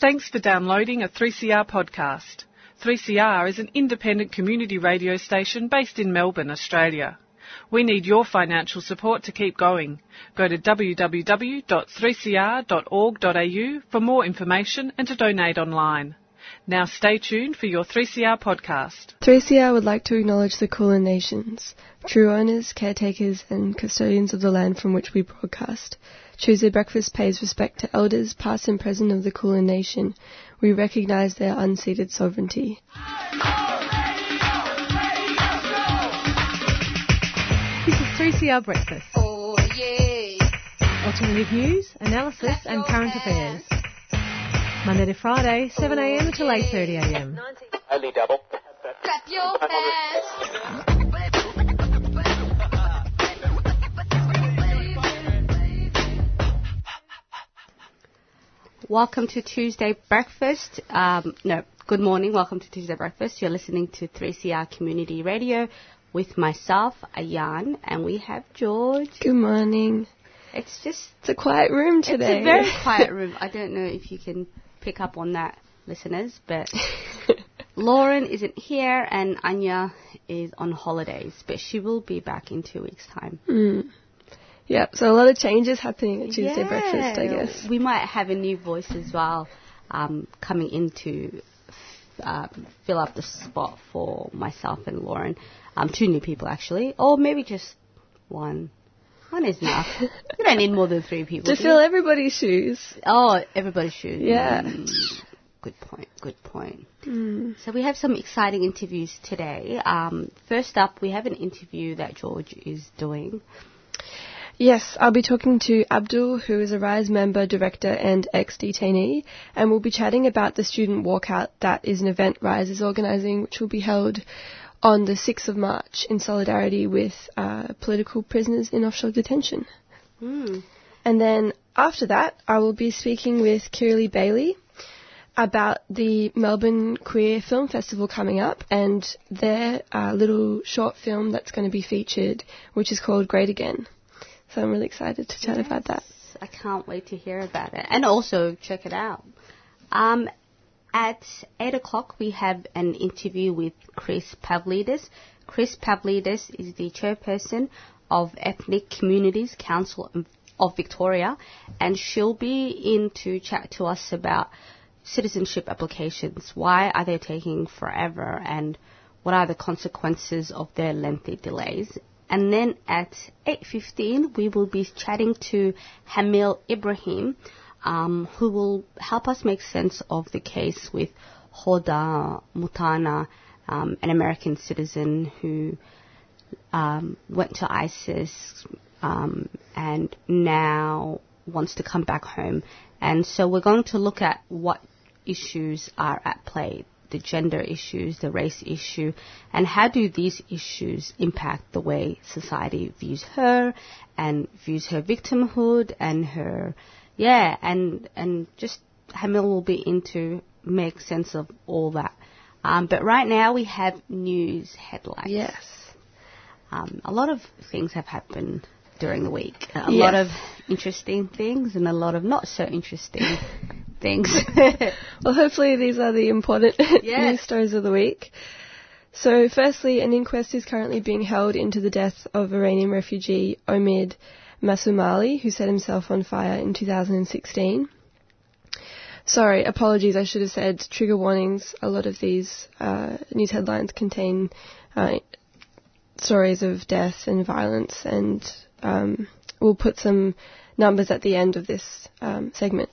Thanks for downloading a 3CR podcast. 3CR is an independent community radio station based in Melbourne, Australia. We need your financial support to keep going. Go to www.3cr.org.au for more information and to donate online. Now stay tuned for your 3CR podcast. 3CR would like to acknowledge the Kulin Nations, true owners, caretakers and custodians of the land from which we broadcast. Tuesday Breakfast pays respect to elders past and present of the Kulin Nation. We recognise their unceded sovereignty. This is 3CR Breakfast. Oh yeah. Alternative news, analysis and current affairs. Monday to Friday, 7am until 8.30am. Only double. Clap your hands. Welcome to Tuesday Breakfast. Um, no, good morning. Welcome to Tuesday Breakfast. You're listening to 3CR Community Radio with myself, Ayan, and we have George. Good morning. It's just It's a quiet room today. it's a very quiet room. I don't know if you can pick up on that, listeners, but Lauren isn't here and Anya is on holidays, but she will be back in two weeks' time. Mm. Yeah, so a lot of changes happening at Tuesday Yeah. breakfast, I guess. We might have a new voice as well um, coming in to uh, fill up the spot for myself and Lauren. Um, two new people, actually. Or maybe just one. One is enough. you don't need more than three people. To fill you? everybody's shoes. Oh, everybody's shoes. Yeah. Mm, Good point. Good point. Mm. So we have some exciting interviews today. Um, first up, we have an interview that George is doing. Yes, I'll be talking to Abdul, who is a RISE member, director, and ex-detainee, and we'll be chatting about the student walkout that is an event RISE is organising, which will be held on the 6th of March in solidarity with uh, political prisoners in offshore detention. Mm. And then after that, I will be speaking with Kiralee Bailey about the Melbourne Queer Film Festival coming up and their uh, little short film that's going to be featured, which is called Great Again. So I'm really excited to chat about that. I can't wait to hear about it. And also check it out. Um, at 8 o'clock, we have an interview with Chris Pavlidis. Chris Pavlidis is the chairperson of Ethnic Communities Council of Victoria, and she'll be in to chat to us about citizenship applications. Why are they taking forever, and what are the consequences of their lengthy delays? And then at 8.15, we will be chatting to Hamil Ibrahim, um, who will help us make sense of the case with Hoda Muthana, um, an American citizen who um, went to ISIS um, and now wants to come back home. And so we're going to look at what issues are at play the gender issues, the race issue, and how do these issues impact the way society views her and views her victimhood and her, yeah, and and just Hamil will be in to make sense of all that. Um, but right now we have news headlines. Yes. Um, a lot of things have happened during the week. A Yes. lot of interesting things and a lot of not so interesting things. Well, hopefully these are the important Yes. news stories of the week. So, firstly, an inquest is currently being held into the death of Iranian refugee Omid Masoumali, who set himself on fire in 2016. Sorry, apologies, I should have said trigger warnings. A lot of these uh, news headlines contain uh, stories of death and violence, and um, we'll put some numbers at the end of this um, segment.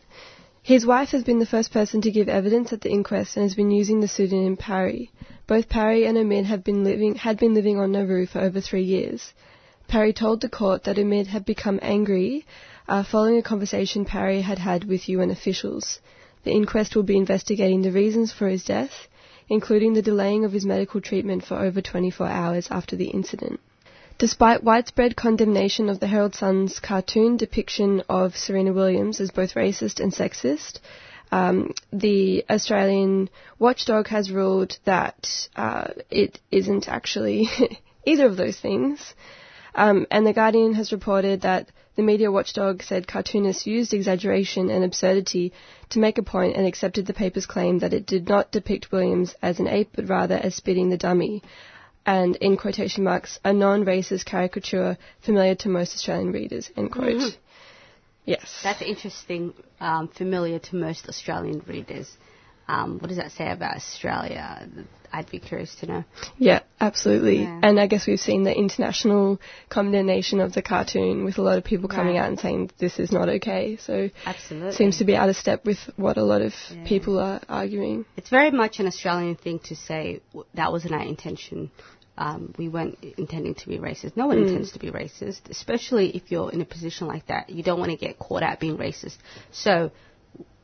His wife has been the first person to give evidence at the inquest and has been using the pseudonym Parry. Both Parry and Omid have been living, had been living on Nauru for over three years. Parry told the court that Omid had become angry uh, following a conversation Parry had had with UN officials. The inquest will be investigating the reasons for his death, including the delaying of his medical treatment for over 24 hours after the incident. Despite widespread condemnation of the Herald Sun's cartoon depiction of Serena Williams as both racist and sexist, um, the Australian watchdog has ruled that uh, it isn't actually either of those things. Um, and The Guardian has reported that the media watchdog said cartoonists used exaggeration and absurdity to make a point and accepted the paper's claim that it did not depict Williams as an ape but rather as spitting the dummy. And in quotation marks, a non-racist caricature familiar to most Australian readers. End quote. Yes. That's interesting, um, familiar to most Australian readers. Um, what does that say about Australia? I'd be curious to know. Yeah, absolutely. Yeah. And I guess we've seen the international condemnation of the cartoon with a lot of people coming Right. out and saying this is not okay. So Absolutely. seems to be out of step with what a lot of Yeah. people are arguing. It's very much an Australian thing to say that wasn't our intention. Um, we weren't intending to be racist. No one hmm. intends to be racist, especially if you're in a position like that. You don't want to get caught out being racist. So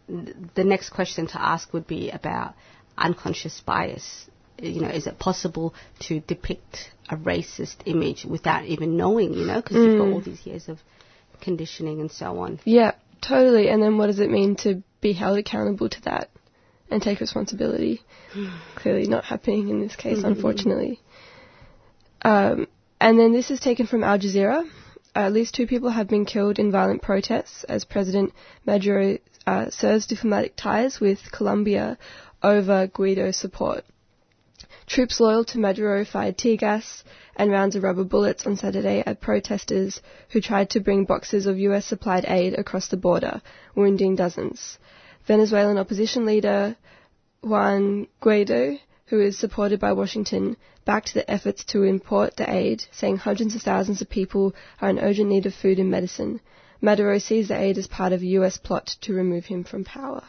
th- the next question to ask would be about unconscious bias. You know, is it possible to depict a racist image without even knowing? You know, because you've got all hmm. these years of conditioning and so on. Yeah, totally. And then what does it mean to be held accountable to that and take responsibility? Clearly not happening in this case, mm-hmm. unfortunately. Um, and then this is taken from Al Jazeera. At least two people have been killed in violent protests as President Maduro uh, serves diplomatic ties with Colombia over Guaido's support. Troops loyal to Maduro fired tear gas and rounds of rubber bullets on Saturday at protesters who tried to bring boxes of US supplied aid across the border, wounding dozens. Venezuelan opposition leader Juan Guaido, who is supported by Washington, backed the efforts to import the aid, saying hundreds of thousands of people are in urgent need of food and medicine. Maduro sees the aid as part of a US plot to remove him from power.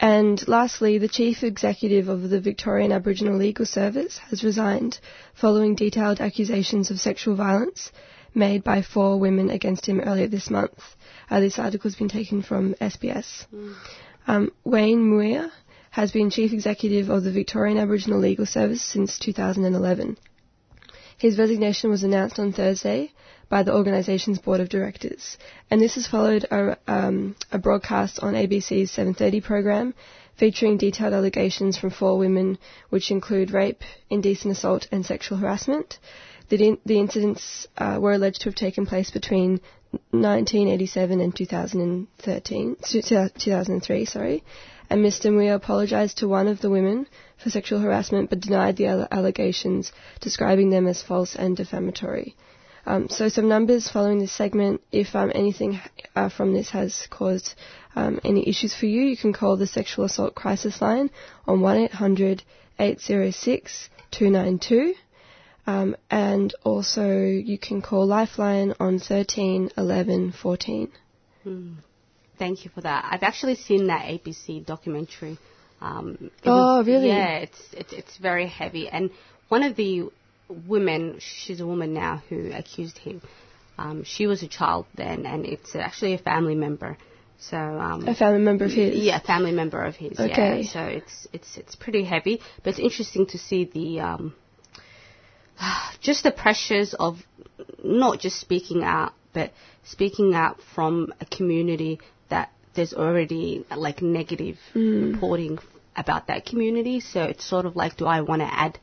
And lastly, the chief executive of the Victorian Aboriginal Legal Service has resigned following detailed accusations of sexual violence made by four women against him earlier this month. Uh, this article has been taken from SBS. Um, Wayne Muir has been chief executive of the Victorian Aboriginal Legal Service since 2011. His resignation was announced on Thursday by the organisation's board of directors, and this has followed a, um, a broadcast on ABC's 7:30 program featuring detailed allegations from four women, which include rape, indecent assault, and sexual harassment. The, in- the incidents uh, were alleged to have taken place between 1987 and 2013, 2003, sorry. And Mr. Muir apologised to one of the women for sexual harassment, but denied the alle- allegations, describing them as false and defamatory. Um, so some numbers following this segment. If um, anything uh, from this has caused um, any issues for you, you can call the Sexual Assault Crisis Line on 1800 806 292. Um, and also you can call Lifeline on 13 11 14. Thank you for that. I've actually seen that ABC documentary. Um, Oh, was- really? Yeah, it's, it's it's very heavy. And one of the women, she's a woman now, who accused him. Um, she was a child then, and it's actually a family member. So um, A family member of his. yeah, a family member of his. Okay. Yeah. So it's it's it's pretty heavy, but it's interesting to see the um, just the pressures of not just speaking out, but speaking out from a community there's already like negative reporting about that community. So it's sort of like, do I want to add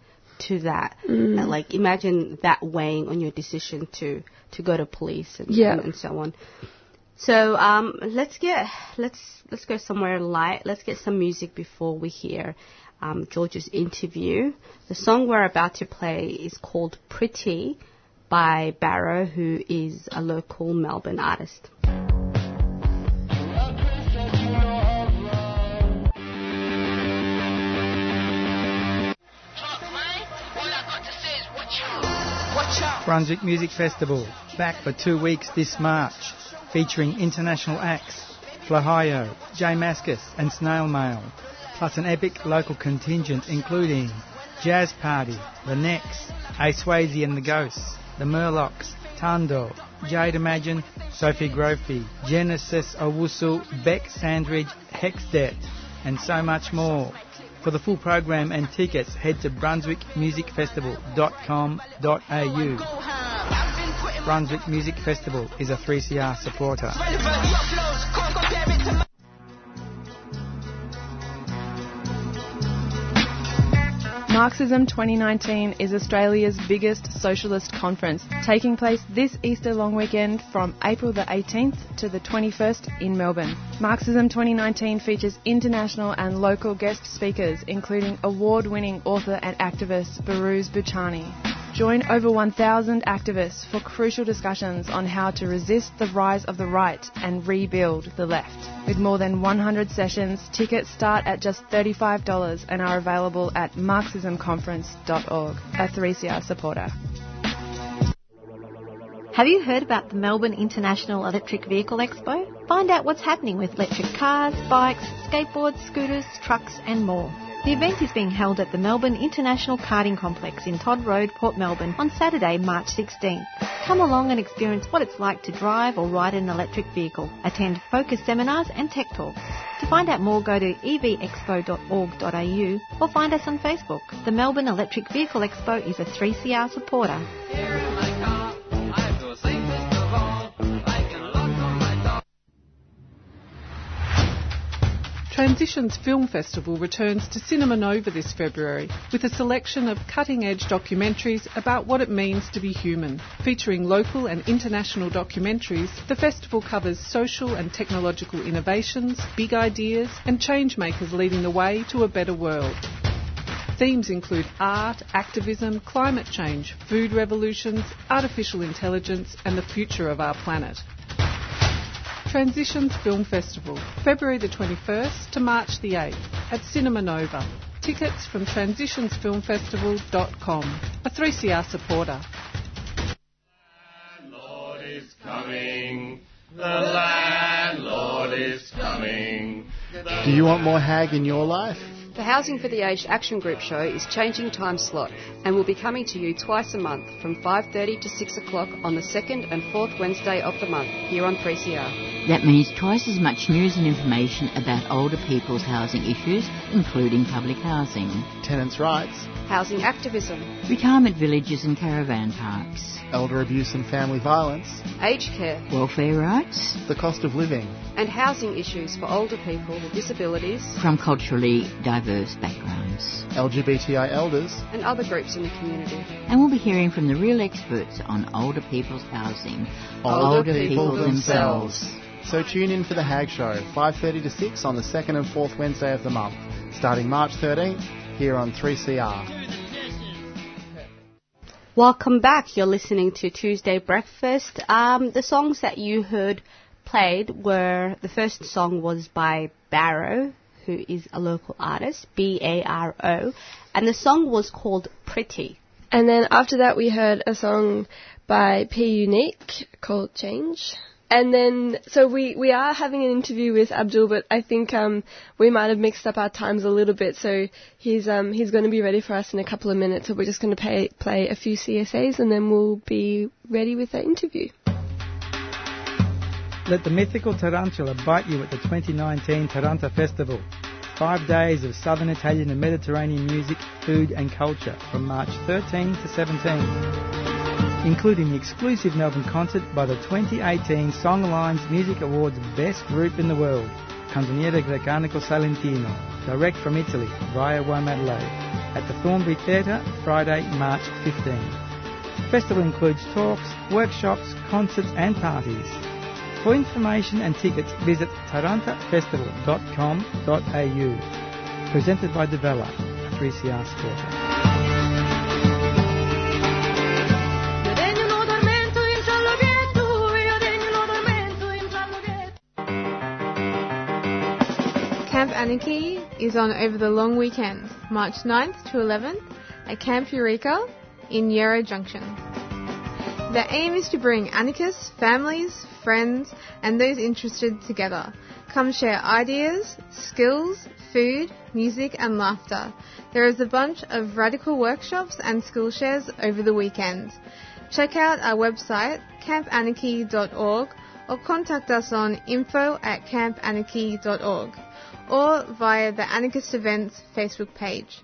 to that? And, like, imagine that weighing on your decision to to go to police and Yeah. and, and so on. So um, let's get let's let's go somewhere light. Let's get some music before we hear um, George's interview. The song we're about to play is called "Pretty" by Baro, who is a local Melbourne artist. Brunswick Music Festival, back for two weeks this March, featuring international acts, Flohio, J Mascis and Snail Mail, plus an epic local contingent including Jazz Party, The Necks, A Swayze and the Ghosts, The Murlocs, Tando, Jade Imagine, Sophie Grophy, Genesis Owusu, Beck Sandridge, Hexdet, and so much more. For the full program and tickets, head to brunswickmusicfestival.com.au. Brunswick Music Festival is a 3CR supporter. Marxism 2019 is Australia's biggest socialist conference, taking place this Easter long weekend from April the 18th to the 21st in Melbourne. Marxism 2019 features international and local guest speakers, including award winning author and activist Behrouz Boochani. Join over 1,000 activists for crucial discussions on how to resist the rise of the right and rebuild the left. With more than 100 sessions, tickets start at just $35 and are available at marxismconference.org, a 3CR supporter. Have you heard about the Melbourne International Electric Vehicle Expo? Find out what's happening with electric cars, bikes, skateboards, scooters, trucks, and more. The event is being held at the Melbourne International Karting Complex in Todd Road, Port Melbourne on Saturday, March 16th. Come along and experience what it's like to drive or ride an electric vehicle. Attend focus seminars and tech talks. To find out more, go to evexpo.org.au or find us on Facebook. The Melbourne Electric Vehicle Expo is a 3CR supporter. Transitions Film Festival returns to Cinema Nova this February with a selection of cutting edge documentaries about what it means to be human. Featuring local and international documentaries, the festival covers social and technological innovations, big ideas, and change makers leading the way to a better world. Themes include art, activism, climate change, food revolutions, artificial intelligence, and the future of our planet. Transitions Film Festival, February the 21st to March the 8th at Cinema Nova. Tickets from transitionsfilmfestival.com. A 3CR supporter. landlord is coming. The landlord is coming. Do you want more HAG in your life? The Housing for the Aged Action Group show is changing time slot and will be coming to you twice a month from 5.30 to 6 o'clock on the second and fourth Wednesday of the month here on 3CR. That means twice as much news and information about older people's housing issues, including public housing, Tenants' rights, Housing activism, retirement villages and caravan parks, elder abuse and family violence, aged care. Welfare rights. The cost of living, and housing issues for older people with disabilities from culturally diverse backgrounds. LGBTI elders, and other groups in the community. And we'll be hearing from the real experts on older people's housing, older, people, themselves. So tune in for the HAG show, 5.30 to 6 on the second and fourth Wednesday of the month, starting March 13th, here on 3CR. Welcome back. You're listening to Tuesday Breakfast. Um, the songs that you heard played were the first song was by Baro, who is a local artist, B A R O, and the song was called Pretty. And then after that, we heard a song by P Unique called Change. And then, so we, we are having an interview with Abdul, but I think um, we might have mixed up our times a little bit. So he's um, he's going to be ready for us in a couple of minutes. So we're just going to play play a few CSAs, and then we'll be ready with that interview. Let the mythical tarantula bite you at the 2019 Taranta Festival. Five days of Southern Italian and Mediterranean music, food and culture from March 13 to 17. Including the exclusive Melbourne concert by the 2018 Songlines Music Awards Best Group in the World, Canzoniere Grecanico Salentino, direct from Italy via Womadelaide, at the Thornbury Theatre, Friday, March 15. The festival includes talks, workshops, concerts and parties. For information and tickets, visit tarantafestival.com.au. Presented by Devella, a 3CR supporter. Camp Anarchy is on over the long weekend, March 9th to 11th at Camp Eureka in Yarra Junction. The aim is to bring anarchists, families, friends, and those interested together. Come share ideas, skills, food, music, and laughter. There is a bunch of radical workshops and skill shares over the weekend. Check out our website, campanarchy.org, or contact us on info at campanarchy.org, or via the Anarchist Events Facebook page.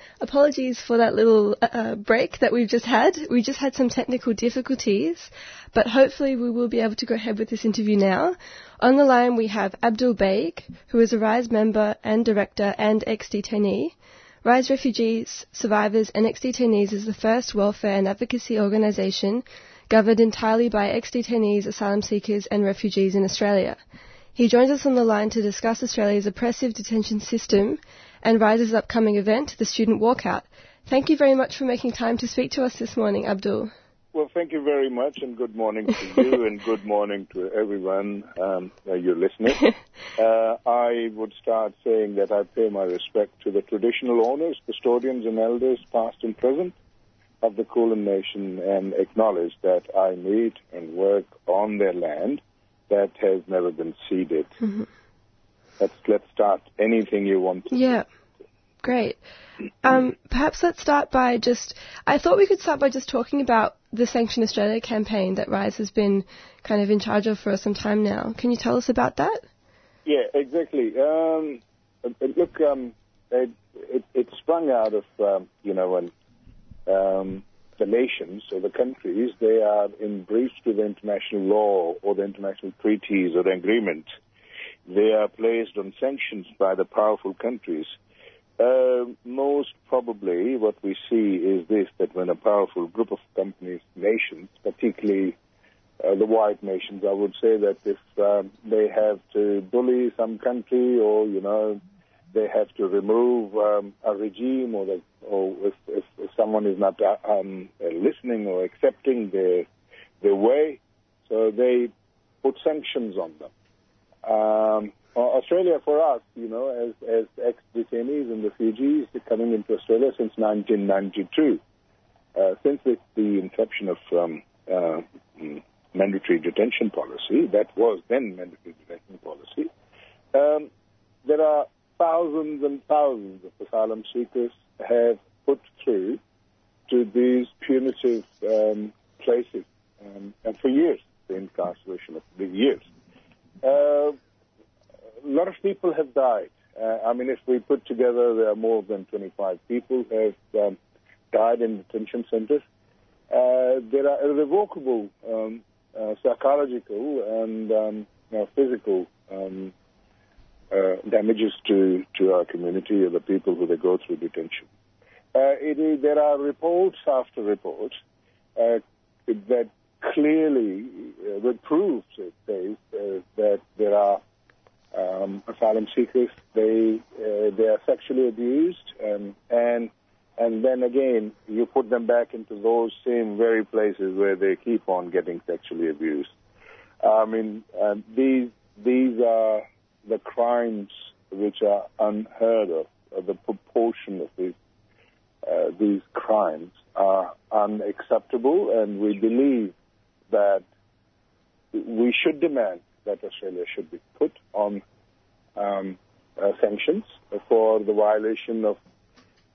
Apologies for that little uh, break that we've just had. We just had some technical difficulties, but hopefully we will be able to go ahead with this interview now. On the line we have Abdul Baig, who is a RISE member and director and ex-detainee. RISE Refugees, Survivors and Ex-Detainees is the first welfare and advocacy organisation governed entirely by ex-detainees, asylum seekers and refugees in Australia. He joins us on the line to discuss Australia's oppressive detention system and Rise's upcoming event, the Student Walkout. Thank you very much for making time to speak to us this morning, Abdul. Well, thank you very much, and good morning to you, and good morning to everyone, um, uh, your listeners. uh, I would start saying that I pay my respect to the traditional owners, custodians, and elders, past and present, of the Kulin Nation, and acknowledge that I meet and work on their land that has never been ceded. Mm-hmm. Let's let's start anything you want. To Yeah, great. Um, perhaps let's start by just. I thought we could start by just talking about the Sanction Australia campaign that Rise has been kind of in charge of for some time now. Can you tell us about that? Yeah, exactly. Um, look, um, it, it, it sprung out of um, you know when um, the nations or the countries they are in breach to the international law or the international treaties or the agreement. They are placed on sanctions by the powerful countries. Uh, most probably, what we see is this: that when a powerful group of companies, nations, particularly uh, the white nations, I would say that if um, they have to bully some country or, you know, they have to remove um, a regime or, the, or if, if, someone is not uh, um, listening or accepting their, their way, so they put sanctions on them. Um, Australia for us, you know, as, as ex-detainees and refugees coming into Australia since 1992, uh, since the, the inception of um, uh, mandatory detention policy, that was then mandatory detention policy, um, there are thousands and thousands of asylum seekers have put through to these punitive um, places, um, and for years, the incarceration of the years. Uh, a lot of people have died. Uh, I mean, if we put together, there are more than 25 people have um, died in detention centers. Uh, there are irrevocable um, uh, psychological and um, you know, physical um, uh, damages to, to our community or the people who they go through detention. Uh, it there are reports after reports that clearly uh, reproves, it says, uh, that there are um, asylum seekers, they, uh, they are sexually abused, um, and and then again, you put them back into those same very places where they keep on getting sexually abused. I mean, uh, these these are the crimes which are unheard of. The proportion of these uh, these crimes are unacceptable, and we believe that we should demand that Australia should be put on um, uh, sanctions for the violation of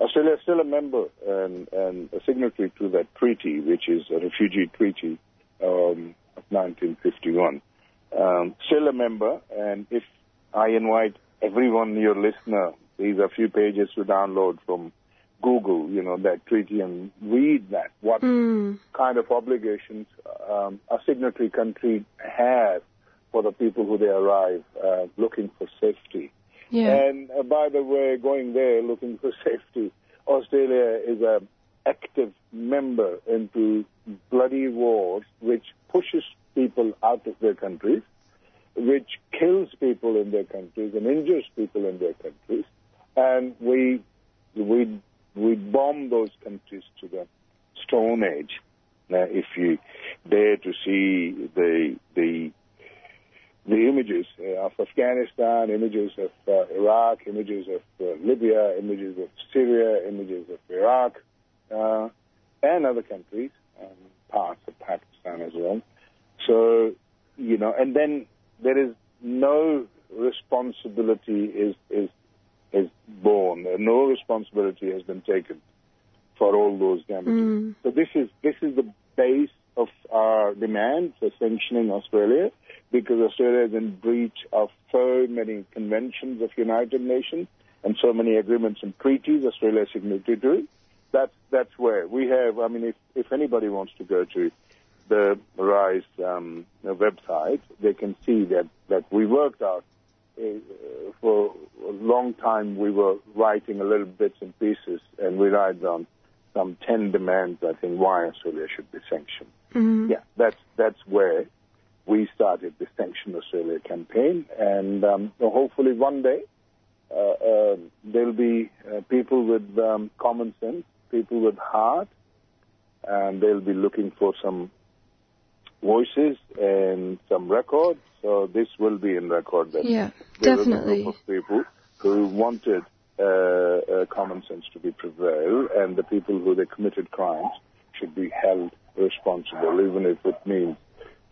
Australia is still a member and, and, a signatory to that treaty, which is a refugee treaty um, of 1951. Um, still a member, and if I invite everyone, your listener, these are a few pages to download from Google, you know, that treaty and read that. What mm. kind of obligations um, a signatory country has for the people who they arrive uh, looking for safety. Yeah. And uh, by the way, going there looking for safety, Australia is an active member into bloody wars, which pushes people out of their countries, which kills people in their countries and injures people in their countries, and we we we bomb those countries to the Stone Age. Now, if you dare to see the the the images uh, of Afghanistan, images of uh, Iraq, images of uh, Libya, images of Syria, images of Iraq, uh, and other countries, um, parts of Pakistan as well. So, you know, and then there is no responsibility is is is borne. No responsibility has been taken for all those damages. Mm. So this is this is the base of our demand for sanctioning Australia because Australia is in breach of so many conventions of United Nations and so many agreements and treaties Australia has signatory to. That's that's where we have. I mean, if if anybody wants to go to the Rise um, website, they can see that that we worked out for a long time. We were writing a little bits and pieces, and we write down some ten demands. I think why Australia should be sanctioned. Mhm. Yeah, that's that's where we started the Sanction Australia campaign, and um, hopefully one day uh, uh, there'll be uh, people with um, common sense, people with heart, and they'll be looking for some voices and some records. So this will be in record. That Yeah, there was a definitely. group of people who wanted uh, uh, common sense to be prevail, and the people who they committed crimes should be held responsible, even if it means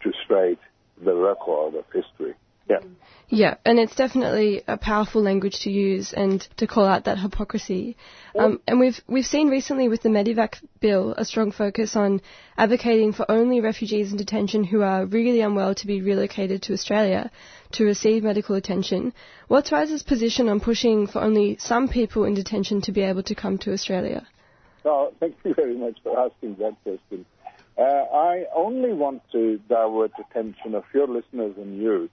to straight the record of history. Yeah. Yeah, and it's definitely a powerful language to use and to call out that hypocrisy. Um, and we've we've seen recently with the Medevac bill a strong focus on advocating for only refugees in detention who are really unwell to be relocated to Australia to receive medical attention. What's Rise's position on pushing for only some people in detention to be able to come to Australia? No, thank you very much for asking that question. Uh, I only want to divert attention of your listeners and you.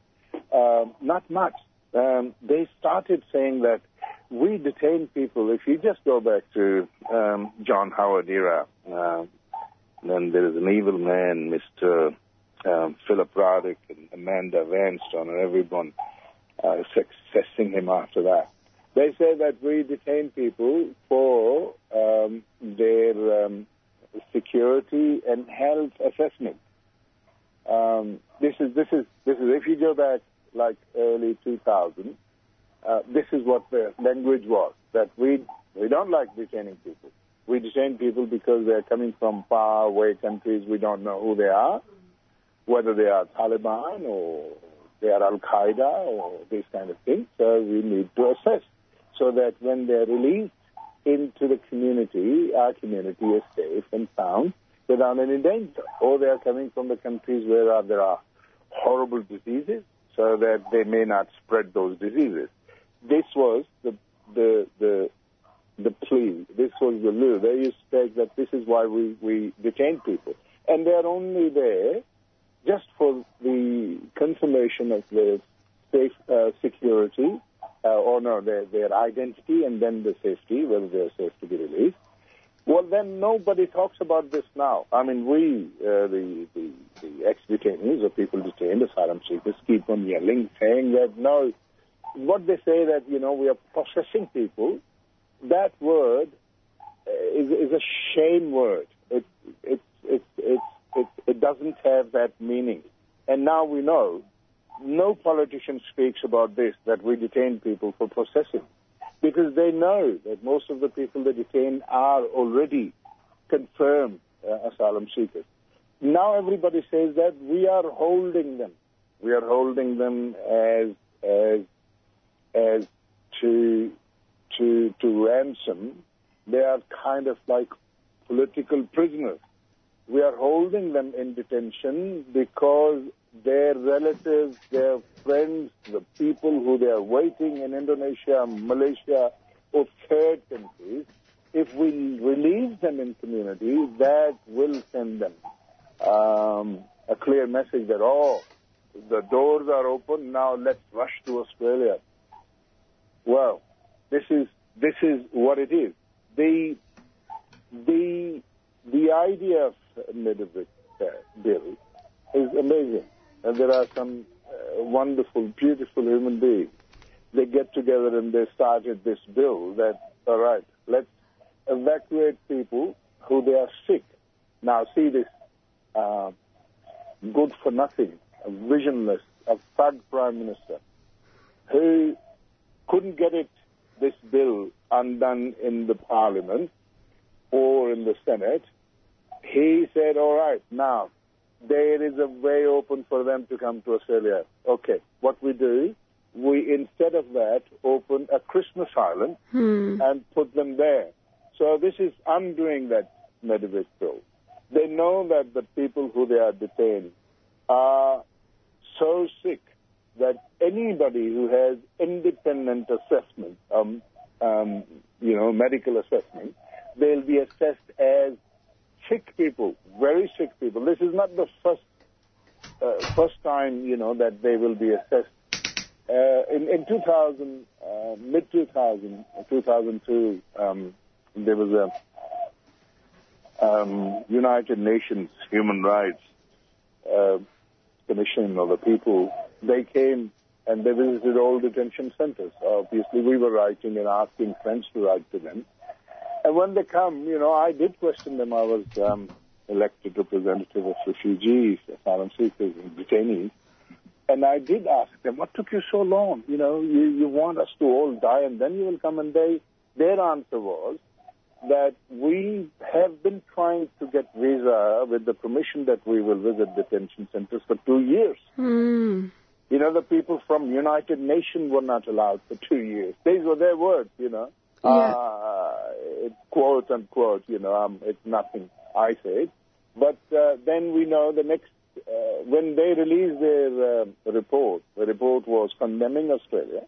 Uh, not much. Um, they started saying that we detain people. If you just go back to um, John Howard era, uh, then there is an evil man, Mr. Um, Philip Ruddock and Amanda Vanstone, and everyone uh, successing him after that. They say that we detain people for um, their um, security and health assessment. Um, this is this is this is if you go back like early 2000, uh, this is what the language was that we we don't like detaining people. We detain people because they're coming from far away countries. We don't know who they are, whether they are Taliban or they are Al Qaeda or these kind of things. So we need to assess so that when they're released into the community, our community is safe and sound without any danger. Or they are coming from the countries where there are horrible diseases so that they may not spread those diseases. This was the, the, the, the plea. This was the lure. They used to take that this is why we, we detain people. And they're only there just for the confirmation of their safe uh, security, uh, or no, their, their identity and then the safety, whether they're safe to be released. Well, then nobody talks about this now. I mean, we, uh, the, the, the ex-detainees or people detained, asylum seekers, keep on yelling, saying that no, what they say that, you know, we are processing people, that word uh, is, is a shame word. It, it, it, it, it, it doesn't have that meaning. And now we know no politician speaks about this, that we detain people for processing because they know that most of the people they detain are already confirmed uh, asylum seekers. Now everybody says that we are holding them. We are holding them as as as to to to ransom. They are kind of like political prisoners. We are holding them in detention because their relatives, their friends, the people who they are waiting in Indonesia, Malaysia, or third countries, if we release them in community, that will send them um, a clear message that, oh, the doors are open, now let's rush to Australia. Well, this is, this is what it is. The, the, the idea of Medevac uh, bill is amazing. And there are some uh, wonderful, beautiful human beings. They get together and they started this bill that, all right, let's evacuate people who they are sick. Now, see this uh, good for nothing, a visionless, a thug prime minister who couldn't get it, this bill, undone in the parliament or in the Senate. He said, all right, now there is a way open for them to come to Australia. Okay, what we do, we instead of that open a Christmas island Hmm. and put them there. So this is undoing that Medevac bill. They know that the people who they are detained are so sick that anybody who has independent assessment, um, um, you know, medical assessment. They'll be assessed as sick people, very sick people. This is not the first uh, first time, you know, that they will be assessed. Uh, in, in 2000, uh, mid 2000, 2002, um, there was a um, United Nations Human Rights uh, Commission of the people. They came and they visited all detention centers. Obviously, we were writing and asking friends to write to them. And when they come, you know, I did question them. I was um, elected representative of refugees, asylum seekers, and detainees. And I did ask them, what took you so long? You know, you, you want us to all die and then you will come and they, their answer was that we have been trying to get visa with the permission that we will visit detention centers for two years. Mm. You know, the people from United Nations were not allowed for two years. These were their words, you know. Yeah. Uh, it, quote unquote, you know, um, it's nothing I said. But uh, then we know the next, uh, when they released their uh, report, the report was condemning Australia,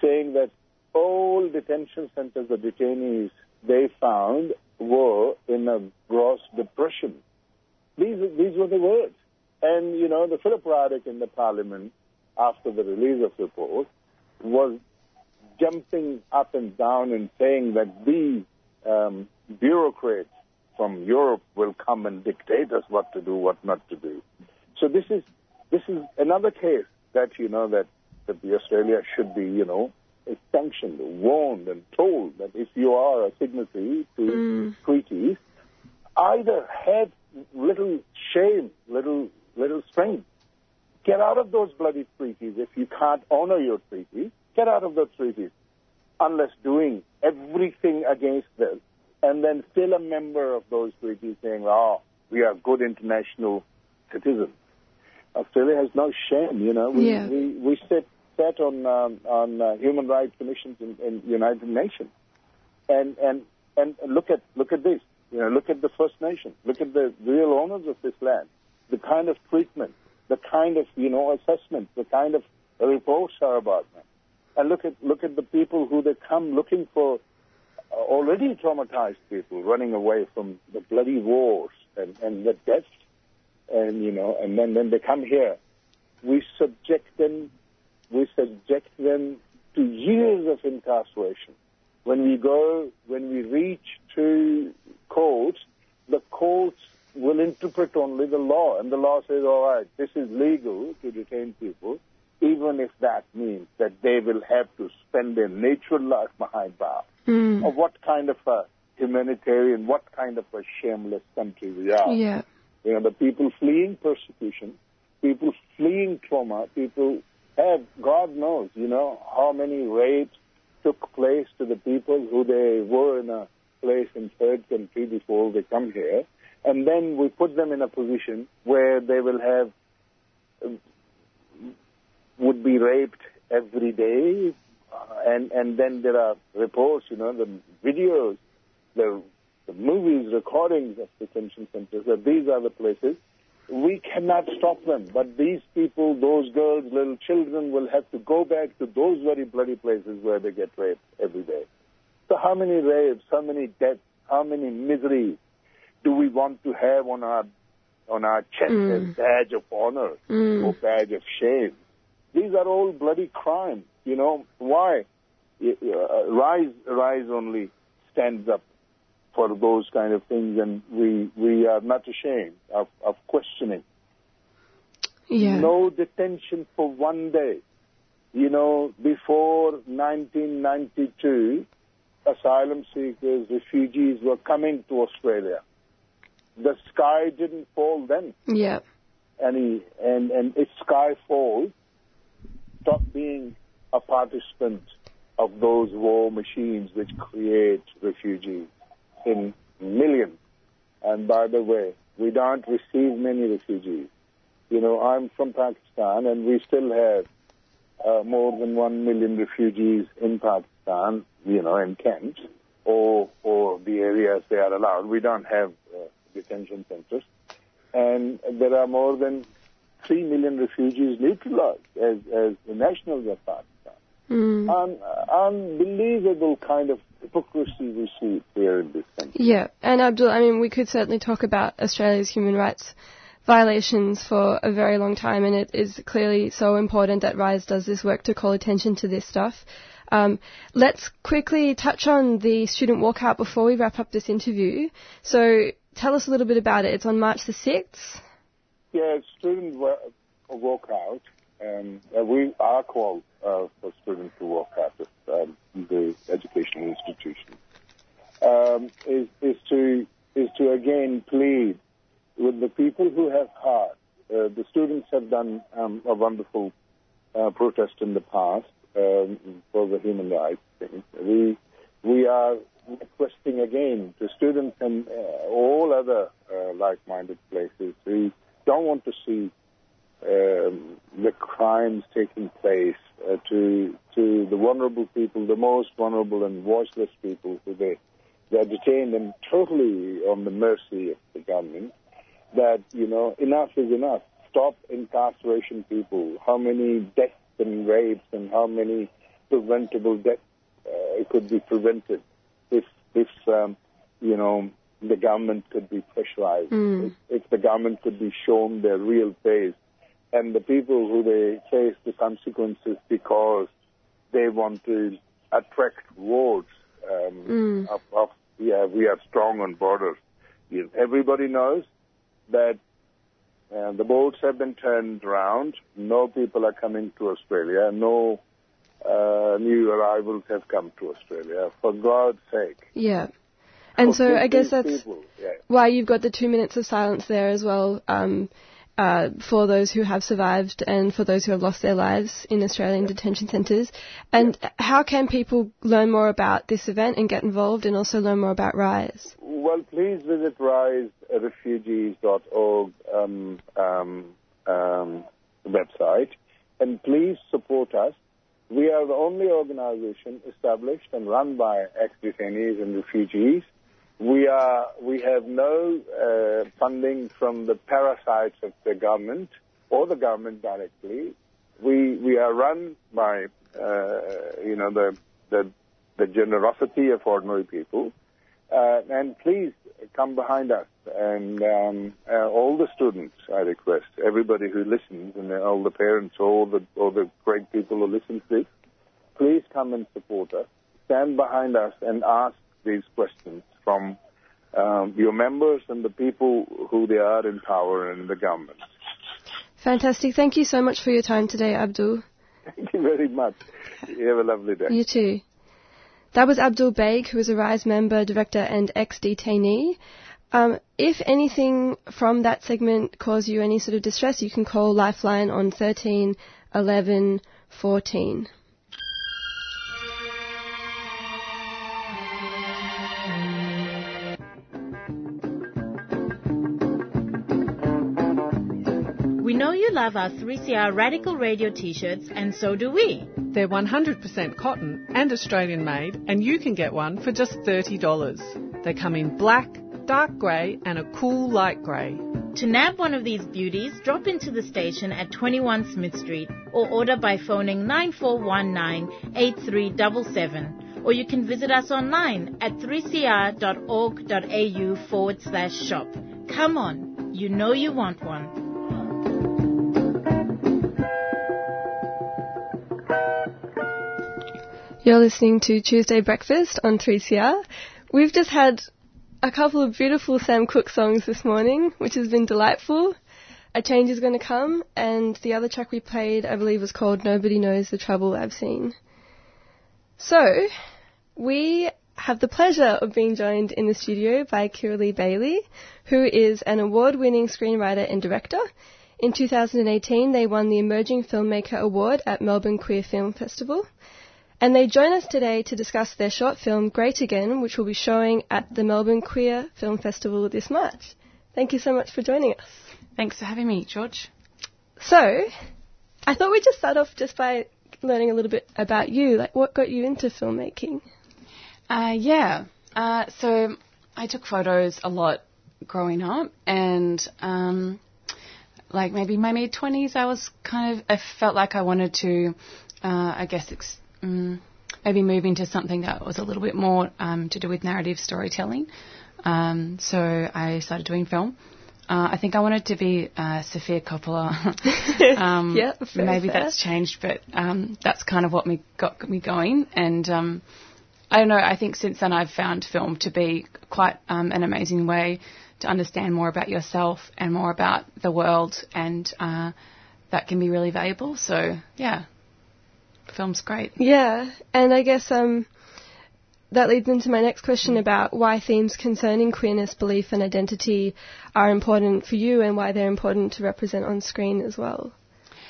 saying that all detention centers of detainees they found were in a gross depression. These, these were the words. And, you know, the Philip Ruddock in the parliament, after the release of the report, was jumping up and down and saying that these um, bureaucrats from Europe will come and dictate us what to do, what not to do. So this is this is another case that you know that that the Australia should be you know sanctioned, warned, and told that if you are a signatory to Mm. treaties, either have little shame, little little strength. Get out of those bloody treaties. If you can't honor your treaties, get out of those treaties. Unless doing everything against them, and then still a member of those treaties saying, "Oh, we are good international citizens." Australia has no shame, you know. We Yeah. we, we sit sat on um, on uh, human rights commissions in, in United Nations, and and and look at look at this. You know, look at the First Nation. Look at the real owners of this land. The kind of treatment, the kind of you know assessment, the kind of reports are about them. And look at look at the people who they come looking for uh, already traumatized people running away from the bloody wars and, and the deaths and you know and then when they come here. We subject them we subject them to years of incarceration. When we go when we reach to courts the courts will interpret only the law. And the law says all right this is legal to detain people even if that means that they will have to spend their natural life behind bars Mm. of what kind of a humanitarian, what kind of a shameless country we are. Yeah. You know, the people fleeing persecution, people fleeing trauma, people have, God knows, you know, how many rapes took place to the people who they were in a place in third country before they come here. And then we put them in a position where they will have, would be raped every day, uh, and and then there are reports, you know, the videos, the the movies, recordings of detention centers. That these are the places. We cannot stop them, but these people, those girls, little children, will have to go back to those very bloody places where they get raped every day. So how many rapes, how many deaths, how many miseries do we want to have on our on our chest Mm. as badge of honor Mm. or badge of shame? These are all bloody crimes. You know why? Uh, Rise, Rise only stands up for those kind of things, and we we are not ashamed of, of questioning. Yeah. No detention for one day. You know, before 1992, asylum seekers, refugees were coming to Australia. The sky didn't fall then Yeah. any and and if sky falls, stop being a participant of those war machines which create refugees in millions. And by the way, we don't receive many refugees. You know, I'm from Pakistan, and we still have uh, more than one million refugees in Pakistan. You know, in camps or or the areas they are allowed. We don't have uh, detention centers, and there are more than three million refugees neutralized as as the nationals of Pakistan. Mm. Un- unbelievable kind of hypocrisy we see here in this country. Yeah, and Abdul, I mean, we could certainly talk about Australia's human rights violations for a very long time, and it is clearly so important that RISE does this work to call attention to this stuff. Um, let's quickly touch on the student walkout before we wrap up this interview. So, tell us a little bit about it. It's on March the 6th. Yeah, students wa- walk out. Um, uh, we are called uh, for students to walk out of um, the educational institution. Um, is is to is to again plead with the people who have heart. Uh, the students have done um, a wonderful uh, protest in the past um, for the human rights thing. We we are requesting again to students and uh, all other uh, like-minded places. We don't want to see um, the crimes taking place uh, to to the vulnerable people, the most vulnerable and voiceless people who they they are detained and totally on the mercy of the government. That you know enough is enough. Stop incarceration people. How many deaths and rapes and how many preventable deaths uh, could be prevented if if um, you know the government could be pressurized, Mm. if, if the government could be shown their real face, and the people who they face the consequences because they want to attract votes um, Mm. of, of yeah we are strong on borders. Everybody knows that uh, the boats have been turned around. No people are coming to Australia. No uh, new arrivals have come to Australia. For God's sake. Yeah. And so I guess that's people. Yeah. why you've got the two minutes of silence there as well um, uh, for those who have survived and for those who have lost their lives in Australian detention centres. And how can people learn more about this event and get involved and also learn more about RISE? Well, please visit riserefugees.org um, um, um, website and please support us. We are the only organization established and run by ex-detainees and refugees. We are we have no uh, funding from the parasites of the government or the government directly. We we are run by uh, you know the the the generosity of ordinary people. Uh, and please come behind us and um, uh, all the students. I request everybody who listens and all the parents, all the all the great people who listen to this, please come and support us. Stand behind us and ask these questions from um, your members and the people who they are in power and the government. Fantastic. Thank you so much for your time today, Abdul. Thank you very much. You have a lovely day. You too. That was Abdul Baig, who is a RISE member, director, and ex-detainee. Um, if anything from that segment caused you any sort of distress, you can call Lifeline on 13 11 14. Love our 3CR Radical Radio t-shirts and so do we. They're 100% cotton and Australian made, and you can get one for just $30. They come in black, dark grey, and a cool light grey. To nab one of these beauties, drop into the station at 21 Smith Street or order by phoning 9419 8377 or you can visit us online at 3cr.org.au forward slash shop. Come on, you know you want one. You're listening to Tuesday Breakfast on 3CR. We've just had a couple of beautiful Sam Cooke songs this morning, which has been delightful. A Change is to Come, and the other track we played, I believe, was called Nobody Knows the Trouble I've Seen. So, we have the pleasure of being joined in the studio by Kira Lee Bailey, who is an award-winning screenwriter and director. In 2018, they won the Emerging Filmmaker Award at Melbourne Queer Film Festival. And they join us today to discuss their short film Great Again, which will be showing at the Melbourne Queer Film Festival this March. Thank you so much for joining us. Thanks for having me, George. So, I thought we'd just start off just by learning a little bit about you. Like, what got you into filmmaking? Uh, yeah. Uh, so I took photos a lot growing up, and um, like maybe my mid twenties, I was kind of I felt like I wanted to, uh, I guess, ex- mm, maybe move into something that was a little bit more um, to do with narrative storytelling. Um, so I started doing film. Uh, I think I wanted to be uh, Sofia Coppola. um, Yeah, maybe fair. that's changed, but um, that's kind of what me got me going. And um, I don't know. I think since then I've found film to be quite um, an amazing way to understand more about yourself and more about the world, and uh, that can be really valuable. So yeah, film's great. Yeah, and I guess um, that leads into my next question about why themes concerning queerness, belief, and identity are important for you, and why they're important to represent on screen as well.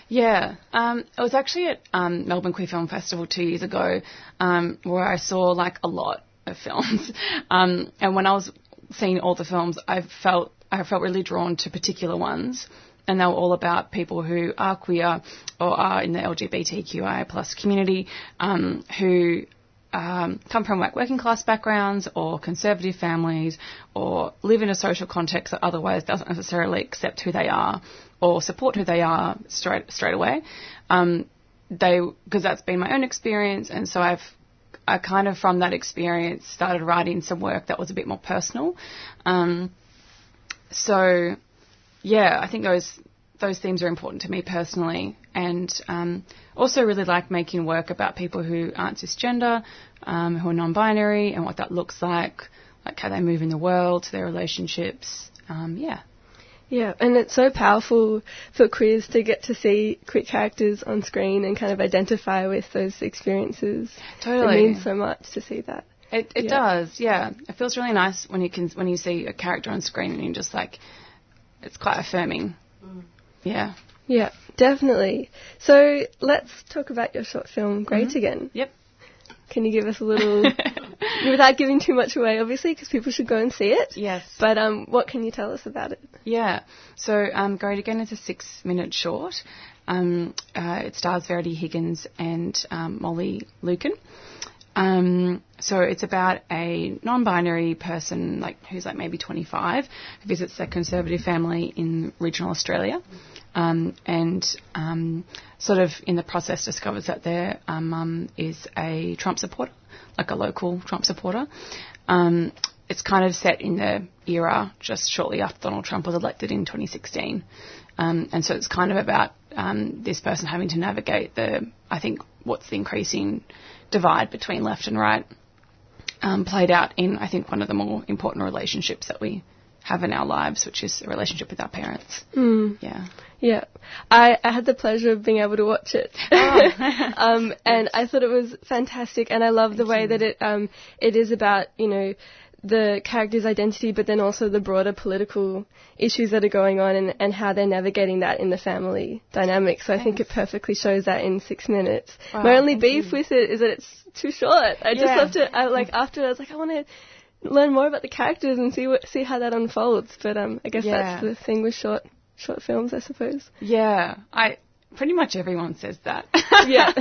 Yeah, um, it was actually at um, Melbourne Queer Film Festival two years ago um, where I saw like a lot of films, um, and when I was seeing all the films, I felt I felt really drawn to particular ones, and they were all about people who are queer or are in the LGBTQI plus community um, who um, come from like working class backgrounds or conservative families or live in a social context that otherwise doesn't necessarily accept who they are or support who they are straight straight away. Um, they because that's been my own experience, and so I've I kind of from that experience started writing some work that was a bit more personal. Um, so yeah, I think those those themes are important to me personally, and um, also really like making work about people who aren't cisgender, um, who are non-binary, and what that looks like, like how they move in the world, their relationships. Um, yeah. Yeah, and it's so powerful for queers to get to see queer characters on screen and kind of identify with those experiences. Totally. It means so much to see that. It, it Yeah. does, yeah. It feels really nice when you can when you see a character on screen and you're just like, it's quite affirming. Yeah. Yeah, definitely. So let's talk about your short film, Great Mhm. Again. Yep. Can you give us a little, without giving too much away, obviously, because people should go and see it. Yes. But um, what can you tell us about it? Yeah. So um, Great Again is a six-minute short. Um, uh, it stars Verity Higgins and um, Molly Lucan. Um, so it's about a non-binary person, like who's like maybe 25, who visits a conservative family in regional Australia, um, and um, sort of in the process discovers that their um, mum is a Trump supporter, like a local Trump supporter. Um, it's kind of set in the era just shortly after Donald Trump was elected in 2016. Um, and so it's kind of about this person having to navigate the, I think, what's the increasing divide between left and right, um, played out in, I think, one of the more important relationships that we have in our lives, which is a relationship with our parents. Mm. Yeah. Yeah, I, I had the pleasure of being able to watch it, Oh. um, and I thought it was fantastic. And I love the way that it um, it is about you know the character's identity, but then also the broader political issues that are going on and, and how they're navigating that in the family dynamic. So I think it perfectly shows that in six minutes. Wow, My only beef with it is that it's too short. I just Yeah. love to. I like after I was like I want to learn more about the characters and see what see how that unfolds. But um, I guess Yeah. that's the thing with short short films, I suppose. Yeah, I pretty much everyone says that. Yeah.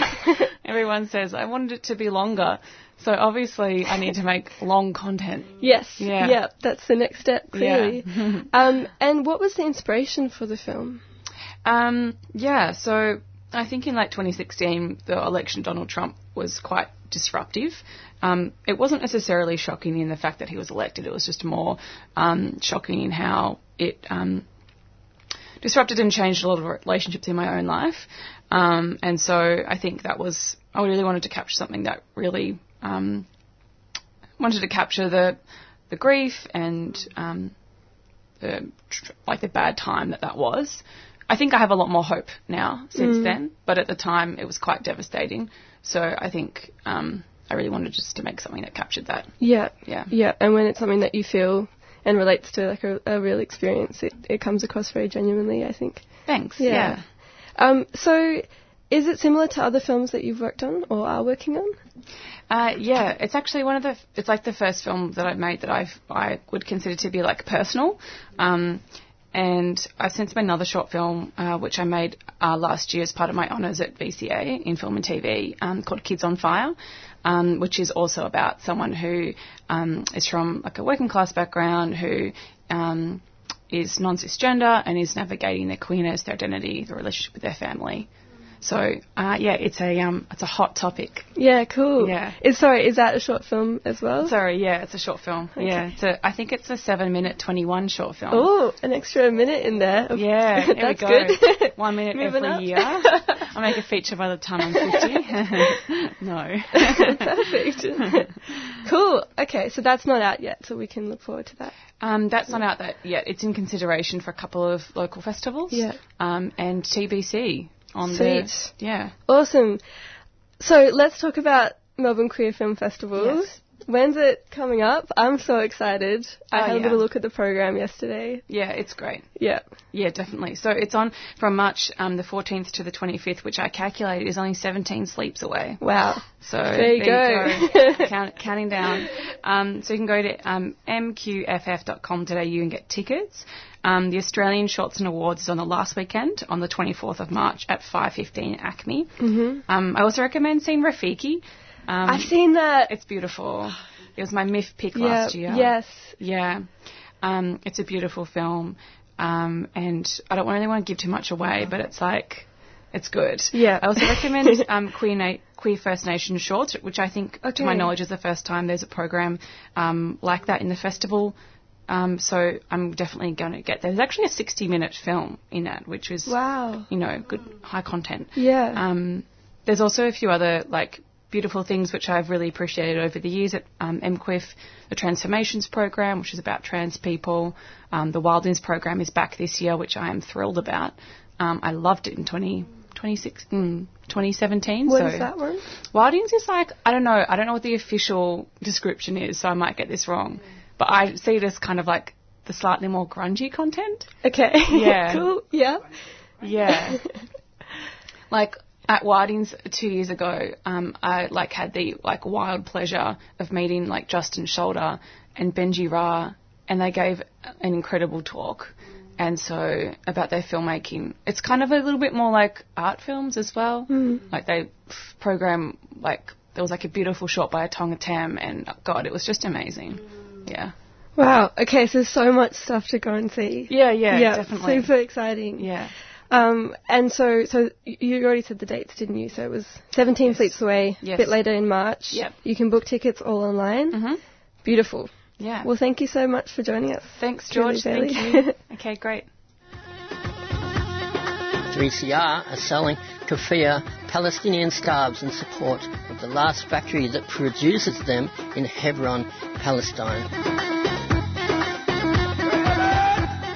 everyone says I wanted it to be longer, so obviously I need to make long content. Yes. Yeah. Yeah. That's the next step, Yeah. clearly. um, and what was the inspiration for the film? Um, yeah, so I think in like 2016, the election Donald Trump was quite disruptive. Um, it wasn't necessarily shocking in the fact that he was elected. It was just more um, shocking in how it um, disrupted and changed a lot of relationships in my own life. Um, and so I think that was I really wanted to capture something that really um, wanted to capture the the grief and um, the like the bad time that that was. I think I have a lot more hope now since Mm. then, but at the time it was quite devastating. So I think um, I really wanted just to make something that captured that. Yeah. Yeah. Yeah. And when it's something that you feel and relates to like a, a real experience, it, it comes across very genuinely, I think. Thanks. Yeah. yeah. Um, so is it similar to other films that you've worked on or are working on? Uh, yeah, it's actually one of the. It's like the first film that I've made that I've I would consider to be like personal. Um, and I've since made another short film uh, which I made uh, last year as part of my honours at VCA in film and TV um, called Kids on Fire, um, which is also about someone who um, is from like a working class background who um, is non cisgender and is navigating their queerness, their identity, their relationship with their family. So uh, yeah, it's a um, it's a hot topic. Yeah, cool. Yeah. Is sorry, is that a short film as well? Sorry, yeah, it's a short film. Okay. Yeah, it's a, I think it's a seven minute twenty one short film. Oh, an extra minute in there. Yeah, there That's good. One minute every up. year. I'll make a feature by the time I'm fifty. no. Perfect. cool. Okay, so that's not out yet, so we can look forward to that. Um, that's not out that yet. It's in consideration for a couple of local festivals. Yeah. Um, and TBC on Sweet. the yeah. Awesome. So let's talk about Melbourne Queer Film Festivals. Yes. When's it coming up? I'm so excited. I Oh, had a yeah. little look at the program yesterday. Yeah, it's great. Yeah. Yeah, definitely. So it's on from March um, the 14th to the 25th, which I calculated is only 17 sleeps away. Wow. So There you go. Count, counting down. Um, so you can go to um, mqff.com.au and get tickets. Um, the Australian Shorts and Awards is on the last weekend, on the 24th of March at 5.15 ACMI. Mhm. Um, I also recommend seeing Rafiki. Um, I've seen that. It's beautiful. It was my MIFF pick Yeah, last year. yes. Yeah. Um, it's a beautiful film. Um, and I don't really want to give too much away, but it's like, it's good. Yeah. I also recommend um, Queer, Na- Queer First Nation Short, which I think, to my knowledge, is the first time there's a program um, like that in the festival. Um, so I'm definitely going to get there. There's actually a 60 minute film in that, which is, Wow. you know, good, high content. Yeah. Um, there's also a few other like beautiful things which I've really appreciated over the years at um, MQFF, the Transformations program, which is about trans people. Um, the Wildings program is back this year, which I am thrilled about. Um, I loved it in 20, 26, mm, 2017. What so is that one? Wildings is like I don't know. I don't know what the official description is, so I might get this wrong. But I see it as kind of like the slightly more grungy content. Okay. Yeah. cool. Yeah. Yeah. like at Wildings two years ago, um, I like had the like wild pleasure of meeting like Justin Shoulder and Bhenji Ra, and they gave an incredible talk. And so about their filmmaking, it's kind of a little bit more like art films as well. Mm. Like they program like there was like a beautiful shot by Atong Atem, and God, it was just amazing. Yeah. Wow. Okay, so so much stuff to go and see. Yeah, yeah, yeah, definitely. Super exciting. Yeah. Um, and so, so you already said the dates, didn't you? So it was 17 sleeps away, a bit later in March. Yep. You can book tickets all online. Mm-hmm. Beautiful. Yeah. Well, thank you so much for joining us. Thanks, George. Thank Bailey. you. okay, great. 3CR are selling keffiyeh Palestinian scarves in support of the last factory that produces them in Hebron, Palestine.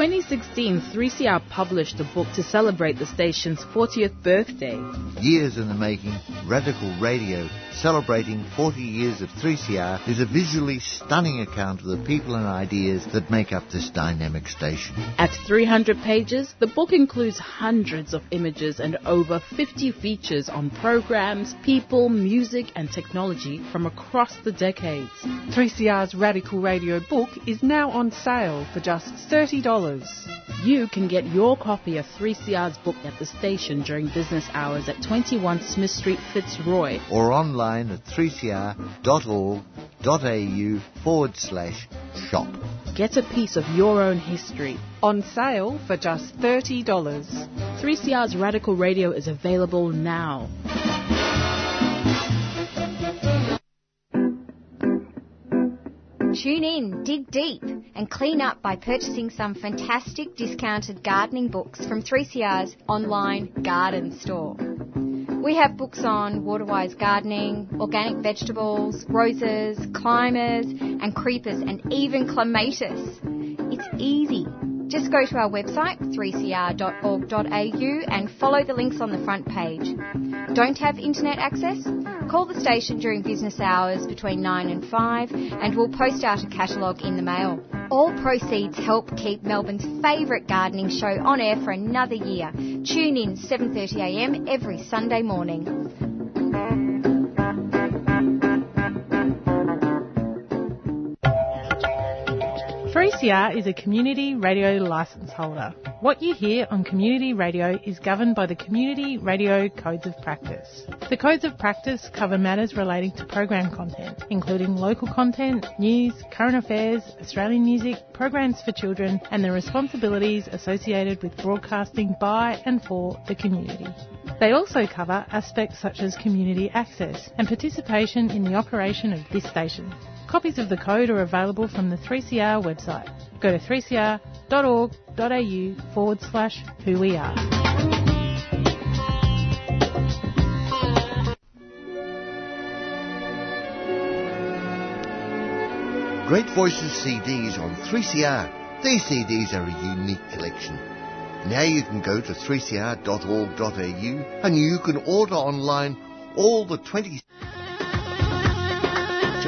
2016, 3CR published a book to celebrate the station's 40th birthday. Years in the making, Radical Radio, celebrating 40 years of 3CR, is a visually stunning account of the people and ideas that make up this dynamic station. At 300 pages, the book includes hundreds of images and over 50 features on programs, people, music, and technology from across the decades. 3CR's Radical Radio book is now on sale for just $30. You can get your copy of 3CR's book at the station during business hours at 21 Smith Street, Fitzroy. Or online at 3cr.org.au forward slash shop. Get a piece of your own history. On sale for just $30. 3CR's Radical Radio is available now. Tune in, dig deep, and clean up by purchasing some fantastic discounted gardening books from 3CR's online garden store. We have books on water-wise gardening, organic vegetables, roses, climbers, and creepers, and even clematis. It's easy. Just go to our website, 3cr.org.au, and follow the links on the front page. Don't have internet access? Call the station during business hours between 9 and 5, and we'll post out a catalogue in the mail. All proceeds help keep Melbourne's favourite gardening show on air for another year. Tune in 7:30am every Sunday morning. 3CR is a community radio licence holder. What you hear on community radio is governed by the Community Radio Codes of Practice. The Codes of Practice cover matters relating to program content, including local content, news, current affairs, Australian music, programs for children, and the responsibilities associated with broadcasting by and for the community. They also cover aspects such as community access and participation in the operation of this station. Copies of the code are available from the 3CR website. Go to 3cr.org.au forward slash who we are. Great Voices CDs on 3CR. These CDs are a unique collection. Now you can go to 3cr.org.au and you can order online all the 20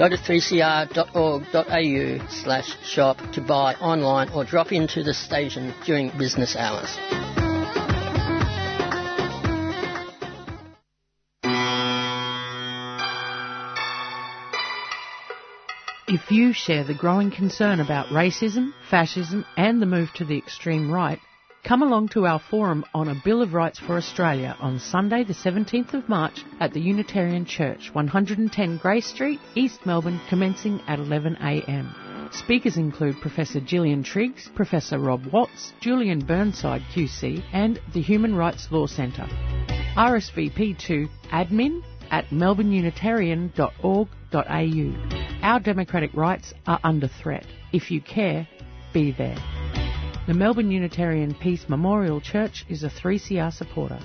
Go to 3cr.org.au slash shop to buy online or drop into the station during business hours. If you share the growing concern about racism, fascism, and the move to the extreme right, come along to our forum on a Bill of Rights for Australia on Sunday, the 17th of March at the Unitarian Church, 110 Grey Street, East Melbourne, commencing at 11am. Speakers include Professor Gillian Triggs, Professor Rob Watts, Julian Burnside QC, and the Human Rights Law Centre. RSVP to admin at melbourneunitarian.org.au. Our democratic rights are under threat. If you care, be there. The Melbourne Unitarian Peace Memorial Church is a 3CR supporter.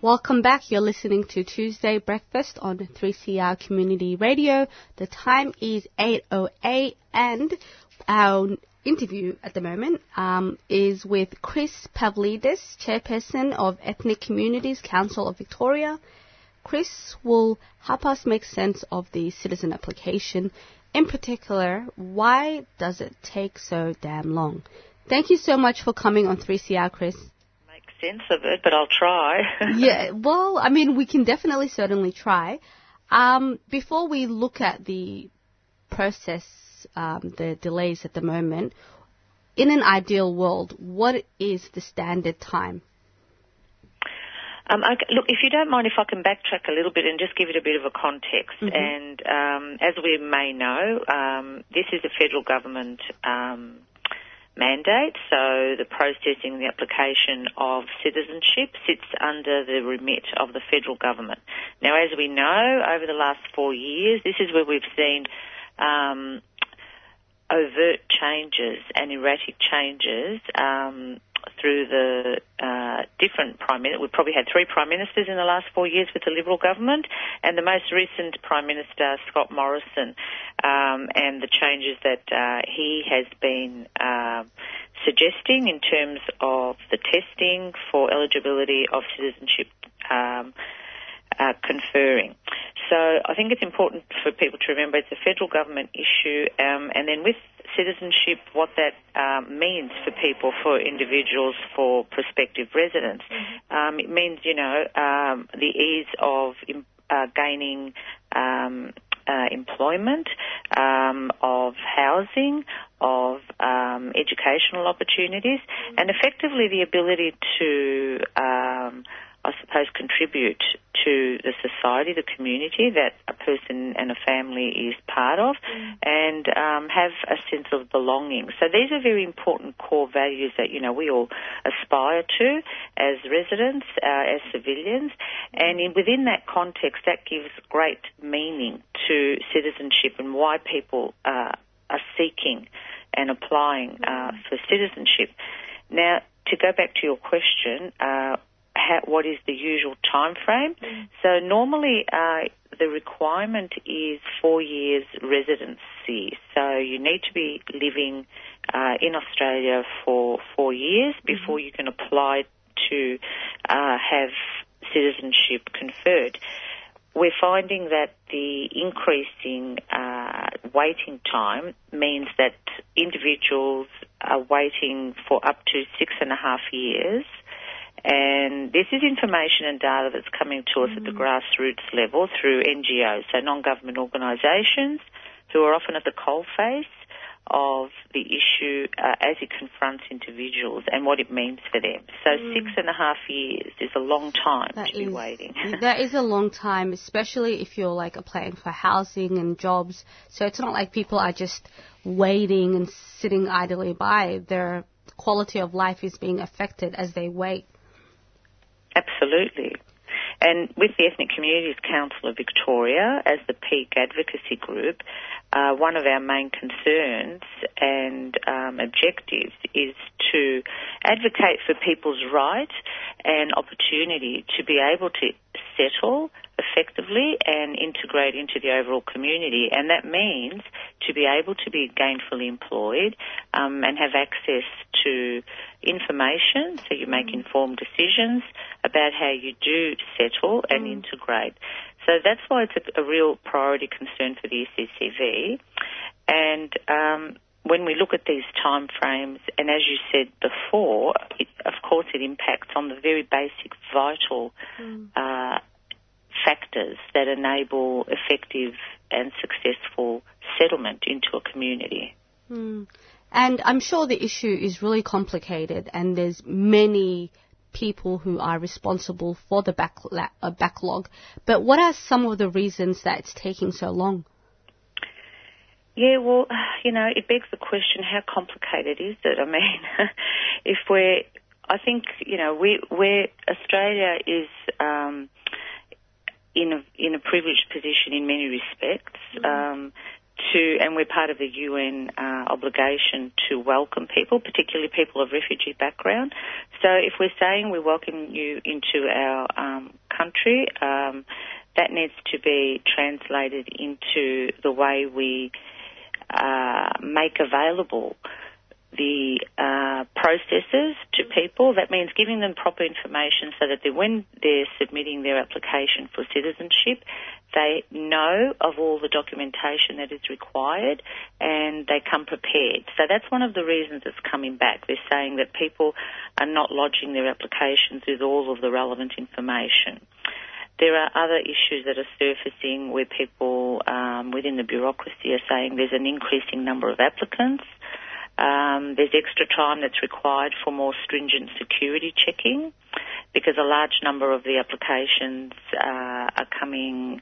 Welcome back. You're listening to Tuesday Breakfast on 3CR Community Radio. The time is 8.08 and our interview at the moment um, is with Kris Pavlidis, Chairperson of Ethnic Communities Council of Victoria. Kris will help us make sense of the citizen application. In particular, why does it take so damn long? Thank you so much for coming on 3CR, Kris. Make sense of it, but I'll try. yeah, well, I mean, we can definitely certainly try. Um, before we look at the process, um, the delays at the moment, in an ideal world, what is the standard time? Um, okay, look, if you don't mind, if I can backtrack a little bit and just give it a bit of a context. Mm-hmm. And um, as we may know, um, this is a federal government um, mandate, so the processing, the application of citizenship sits under the remit of the federal government. Now, as we know, over the last four years, this is where we've seen um, overt changes and erratic changes um, through the uh, different prime minister. We've probably had three prime ministers in the last four years with the Liberal government, and the most recent prime minister, Scott Morrison, um, and the changes that uh, he has been uh, suggesting in terms of the testing for eligibility of citizenship. Um, uh, conferring. So I think it's important for people to remember it's a federal government issue, um, and then with citizenship, what that um, means for people, for individuals, for prospective residents. Um, it means, you know, um, the ease of uh, gaining um, uh, employment, um, of housing, of um, educational opportunities, and effectively the ability to um, I suppose, contribute to the society, the community that a person and a family is part of, Mm. and um, have a sense of belonging. So these are very important core values that you know we all aspire to as residents, uh, as civilians, and in, within that context, that gives great meaning to citizenship and why people uh, are seeking and applying uh, for citizenship. Now, to go back to your question, what is the usual time frame? So normally uh, the requirement is four years residency. So you need to be living uh, in Australia for four years before you can apply to uh, have citizenship conferred. We're finding that the increasing uh, waiting time means that individuals are waiting for up to six and a half years and this is information and data that's coming to us at the grassroots level through NGOs, so non-government organisations, who are often at the coalface of the issue uh, as it confronts individuals and what it means for them. So Mm. six and a half years is a long time That to be waiting. that is a long time, especially if you're like applying for housing and jobs. So it's not like people are just waiting and sitting idly by. Their quality of life is being affected as they wait. Absolutely. And with the Ethnic Communities Council of Victoria, as the peak advocacy group, uh, one of our main concerns and um, objectives is to advocate for people's right and opportunity to be able to settle effectively and integrate into the overall community. And that means to be able to be gainfully employed um, and have access to information so you make informed decisions about how you do settle and integrate. So that's why it's a, a real priority concern for the ECCV. And um, when we look at these time frames, and as you said before, it, of course it impacts on the very basic, vital uh, factors that enable effective and successful settlement into a community. Hmm. And I'm sure the issue is really complicated, and there's many people who are responsible for the backla- uh, backlog. But what are some of the reasons that it's taking so long? Yeah, well, you know, it begs the question: How complicated is it? I mean, if we're, I think, you know, we, we're Australia is um, in a in a privileged position in many respects. Um, to and we're part of the UN uh, obligation to welcome people, particularly people of refugee background. So if we're saying we welcome you into our um, country, um, that needs to be translated into the way we uh, make available the uh, processes to people. That means giving them proper information so that they, when they're submitting their application for citizenship, they know of all the documentation that is required and they come prepared. So that's one of the reasons it's coming back. They're saying that people are not lodging their applications with all of the relevant information. There are other issues that are surfacing where people um, within the bureaucracy are saying there's an increasing number of applicants. Um, there's extra time that's required for more stringent security checking because a large number of the applications uh, are coming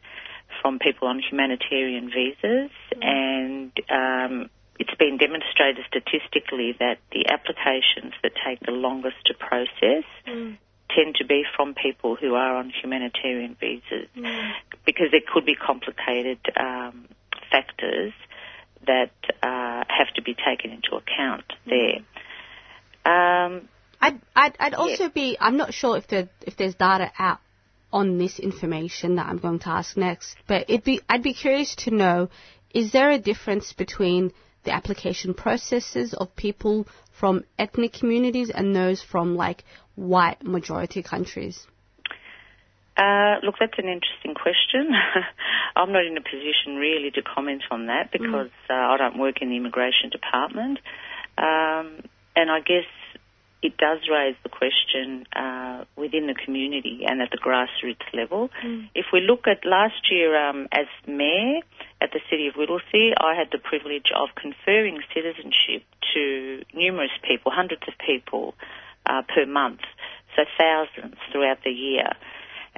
from people on humanitarian visas and um, it's been demonstrated statistically that the applications that take the longest to process tend to be from people who are on humanitarian visas because there could be complicated um, factors that uh, have to be taken into account there. Um, I'd, I'd, I'd also be, I'm not sure if, there, if there's data out on this information that I'm going to ask next, but it'd be, I'd be curious to know, is there a difference between the application processes of people from ethnic communities and those from like white majority countries? Uh, look, that's an interesting question. I'm not in a position really to comment on that because uh, I don't work in the immigration department. Um, and I guess it does raise the question uh, within the community and at the grassroots level. If we look at last year um, as mayor at the city of Whittlesea, I had the privilege of conferring citizenship to numerous people, hundreds of people uh, per month, so thousands throughout the year.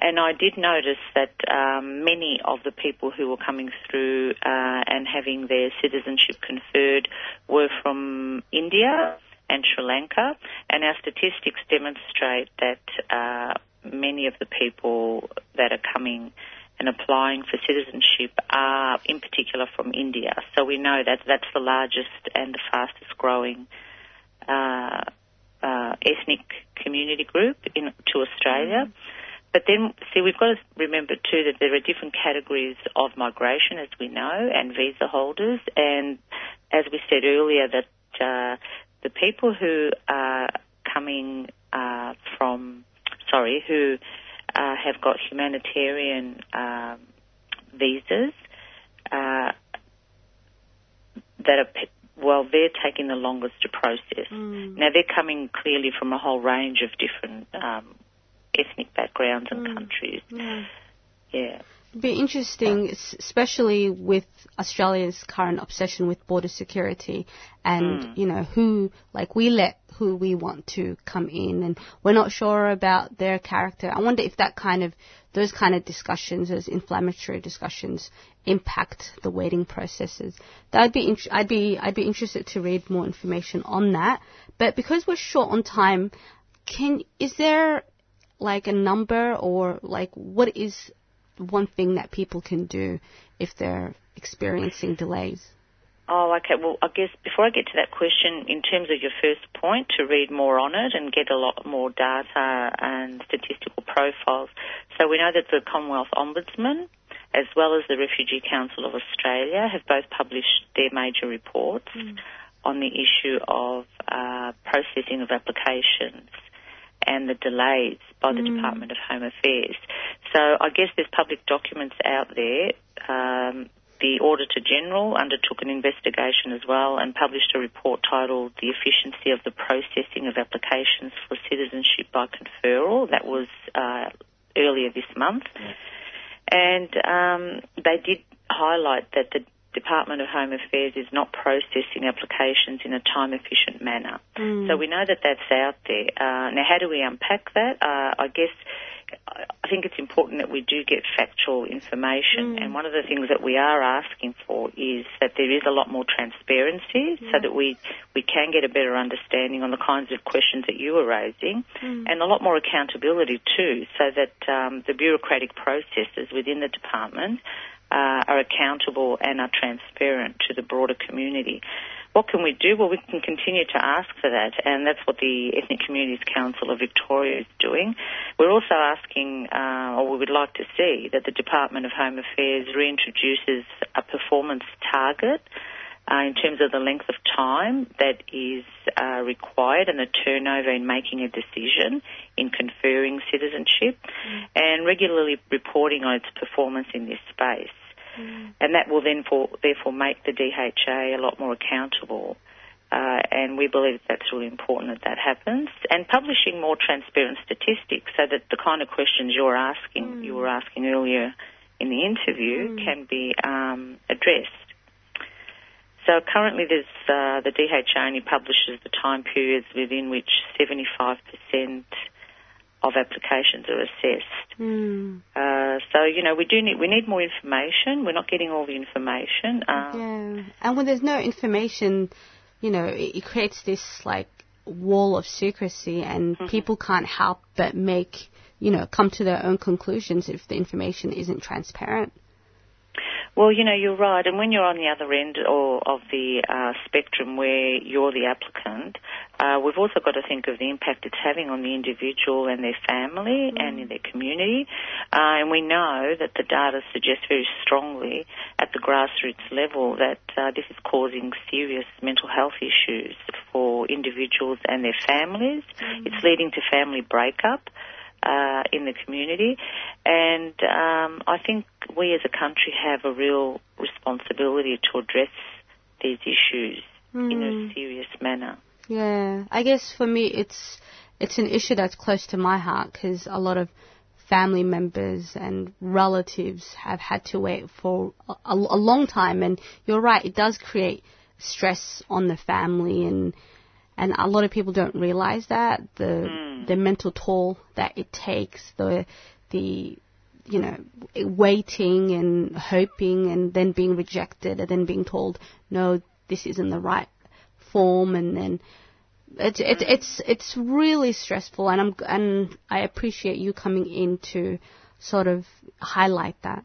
And I did notice that um, many of the people who were coming through uh, and having their citizenship conferred were from India and Sri Lanka, and our statistics demonstrate that uh, many of the people that are coming and applying for citizenship are, in particular, from India. So we know that that's the largest and the fastest growing uh, uh, ethnic community group in, to Australia. But then, see, we've got to remember too that there are different categories of migration, as we know, and visa holders. And as we said earlier, that uh, the people who are coming uh, from, sorry, who uh, have got humanitarian um, visas, uh, that are well, they're taking the longest to process. Mm. Now they're coming clearly from a whole range of different um, ethnic backgrounds and Mm. countries. Yeah. Yeah. It'd be interesting, especially with Australia's current obsession with border security and, Mm. you know, who, like, we let who we want to come in and we're not sure about their character. I wonder if that kind of, those kind of discussions, those inflammatory discussions, impact the waiting processes. That'd be, int- I'd be, I'd be interested to read more information on that. But because we're short on time, can, is there like a number or like what is one thing that people can do if they're experiencing delays? Oh, okay. Well, I guess before I get to that question, in terms of your first point, to read more on it and get a lot more data and statistical profiles. So we know that the Commonwealth Ombudsman, as well as the Refugee Council of Australia, have both published their major reports on the issue of uh, processing of applications and the delays by the Mm. Department of Home Affairs. So I guess there's public documents out there. Um, the Auditor General undertook an investigation as well and published a report titled The Efficiency of the Processing of Applications for Citizenship by Conferral. That was uh, earlier this month. And um, they did highlight that the Department of Home Affairs is not processing applications in a time efficient manner. Mm. So we know that that's out there. Uh, now, how do we unpack that? Uh, I guess I think it's important that we do get factual information, and one of the things that we are asking for is that there is a lot more transparency, so that we we can get a better understanding on the kinds of questions that you were raising, and a lot more accountability too, so that um, the bureaucratic processes within the department uh, are accountable and are transparent to the broader community. What can we do? Well, we can continue to ask for that, and that's what the Ethnic Communities Council of Victoria is doing. We're also asking, uh, or we would like to see, that the Department of Home Affairs reintroduces a performance target uh, in terms of the length of time that is uh, required and the turnover in making a decision in conferring citizenship, and regularly reporting on its performance in this space and that will then for, therefore make the DHA a lot more accountable. Uh, and we believe that's really important that that happens. And publishing more transparent statistics so that the kind of questions you're asking, you were asking earlier in the interview, can be um, addressed. So currently, there's uh, the DHA only publishes the time periods within which 75% of applications are assessed. Mm. Uh, so you know we do need we need more information. We're not getting all the information. Um, Yeah. And when there's no information, you know, it, it creates this like wall of secrecy, and people can't help but make, you know, come to their own conclusions if the information isn't transparent. Well, you know, you're right. And when you're on the other end or of the uh, spectrum where you're the applicant, uh, we've also got to think of the impact it's having on the individual and their family and in their community. Uh, and we know that the data suggests very strongly at the grassroots level that uh, this is causing serious mental health issues for individuals and their families. It's leading to family breakup uh, in the community. And um, I think we as a country have a real responsibility to address these issues in a serious manner. Yeah, I guess for me it's it's an issue that's close to my heart because a lot of family members and relatives have had to wait for a, a long time, and you're right, it does create stress on the family, and and a lot of people don't realize that the hmm. the mental toll that it takes, the the you know waiting and hoping, and then being rejected, and then being told no, this isn't the right form, and then it's it's hmm. it's it's really stressful, and I'm and I appreciate you coming in to sort of highlight that.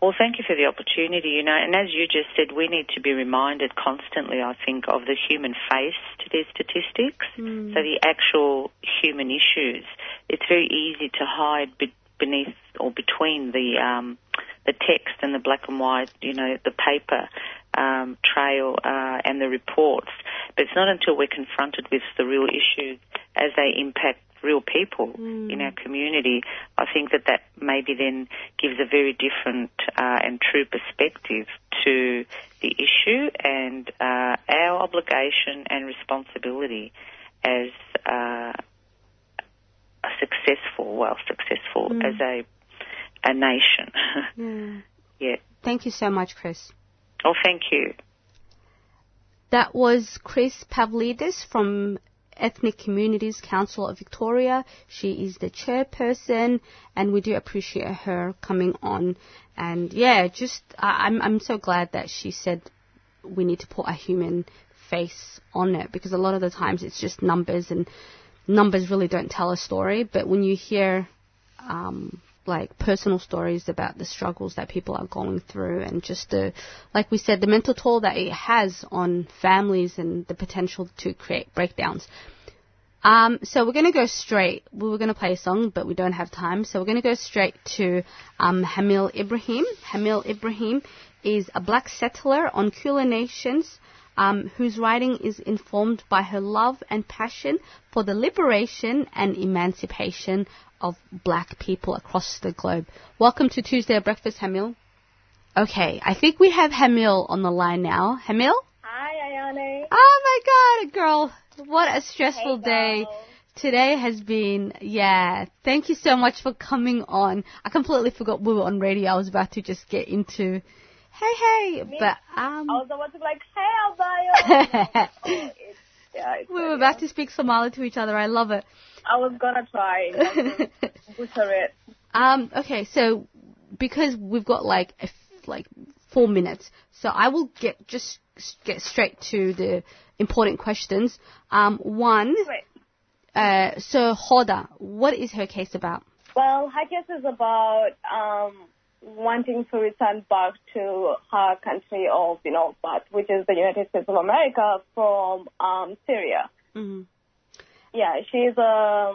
Well, thank you for the opportunity, you know, and as you just said, we need to be reminded constantly, I think, of the human face to these statistics. Mm. So the actual human issues. It's very easy to hide be- beneath or between the um, the text and the black and white, you know, the paper um, trail uh, and the reports. But it's not until we're confronted with the real issues as they impact real people in our community, I think that that maybe then gives a very different uh, and true perspective to the issue and uh, our obligation and responsibility as uh, a successful, well, successful Mm. as a a nation. Yeah. yeah. Thank you so much, Kris. Oh, thank you. That was Kris Pavlidis from Ethnic Communities Council of Victoria. She is the chairperson, and we do appreciate her coming on. And yeah, just I, I'm I'm so glad that she said we need to put a human face on it because a lot of the times it's just numbers and numbers really don't tell a story. But when you hear um, like personal stories about the struggles that people are going through and just the, like we said, the mental toll that it has on families and the potential to create breakdowns. Um, so we're going to go straight. We were going to play a song, but we don't have time. So we're going to go straight to um, Hamil Ibrahim. Hamil Ibrahim is a black settler on Kulin Nations um, whose writing is informed by her love and passion for the liberation and emancipation of black people across the globe. Welcome to Tuesday Breakfast, Hamil. Okay, I think we have Hamil on the line now. Hamil? Hi, Ayane. Oh my god, girl. What a stressful Hey, day. Today has been, yeah. Thank you so much for coming on. I completely forgot we were on radio. I was about to just get into, hey, hey, Me- but, um, I was about to be like, hey, Albayo. Yeah, we were about to speak Somali to each other. I love it. I was gonna try butcher it. Um, okay, so because we've got like a f like four minutes, so I will get just s- get straight to the important questions. Um, one, uh, so Hoda, what is her case about? Well, her case is about um, wanting to return back to her country of, you know, birth, which is the United States of America from um, Syria. Mm-hmm. Yeah, she's a.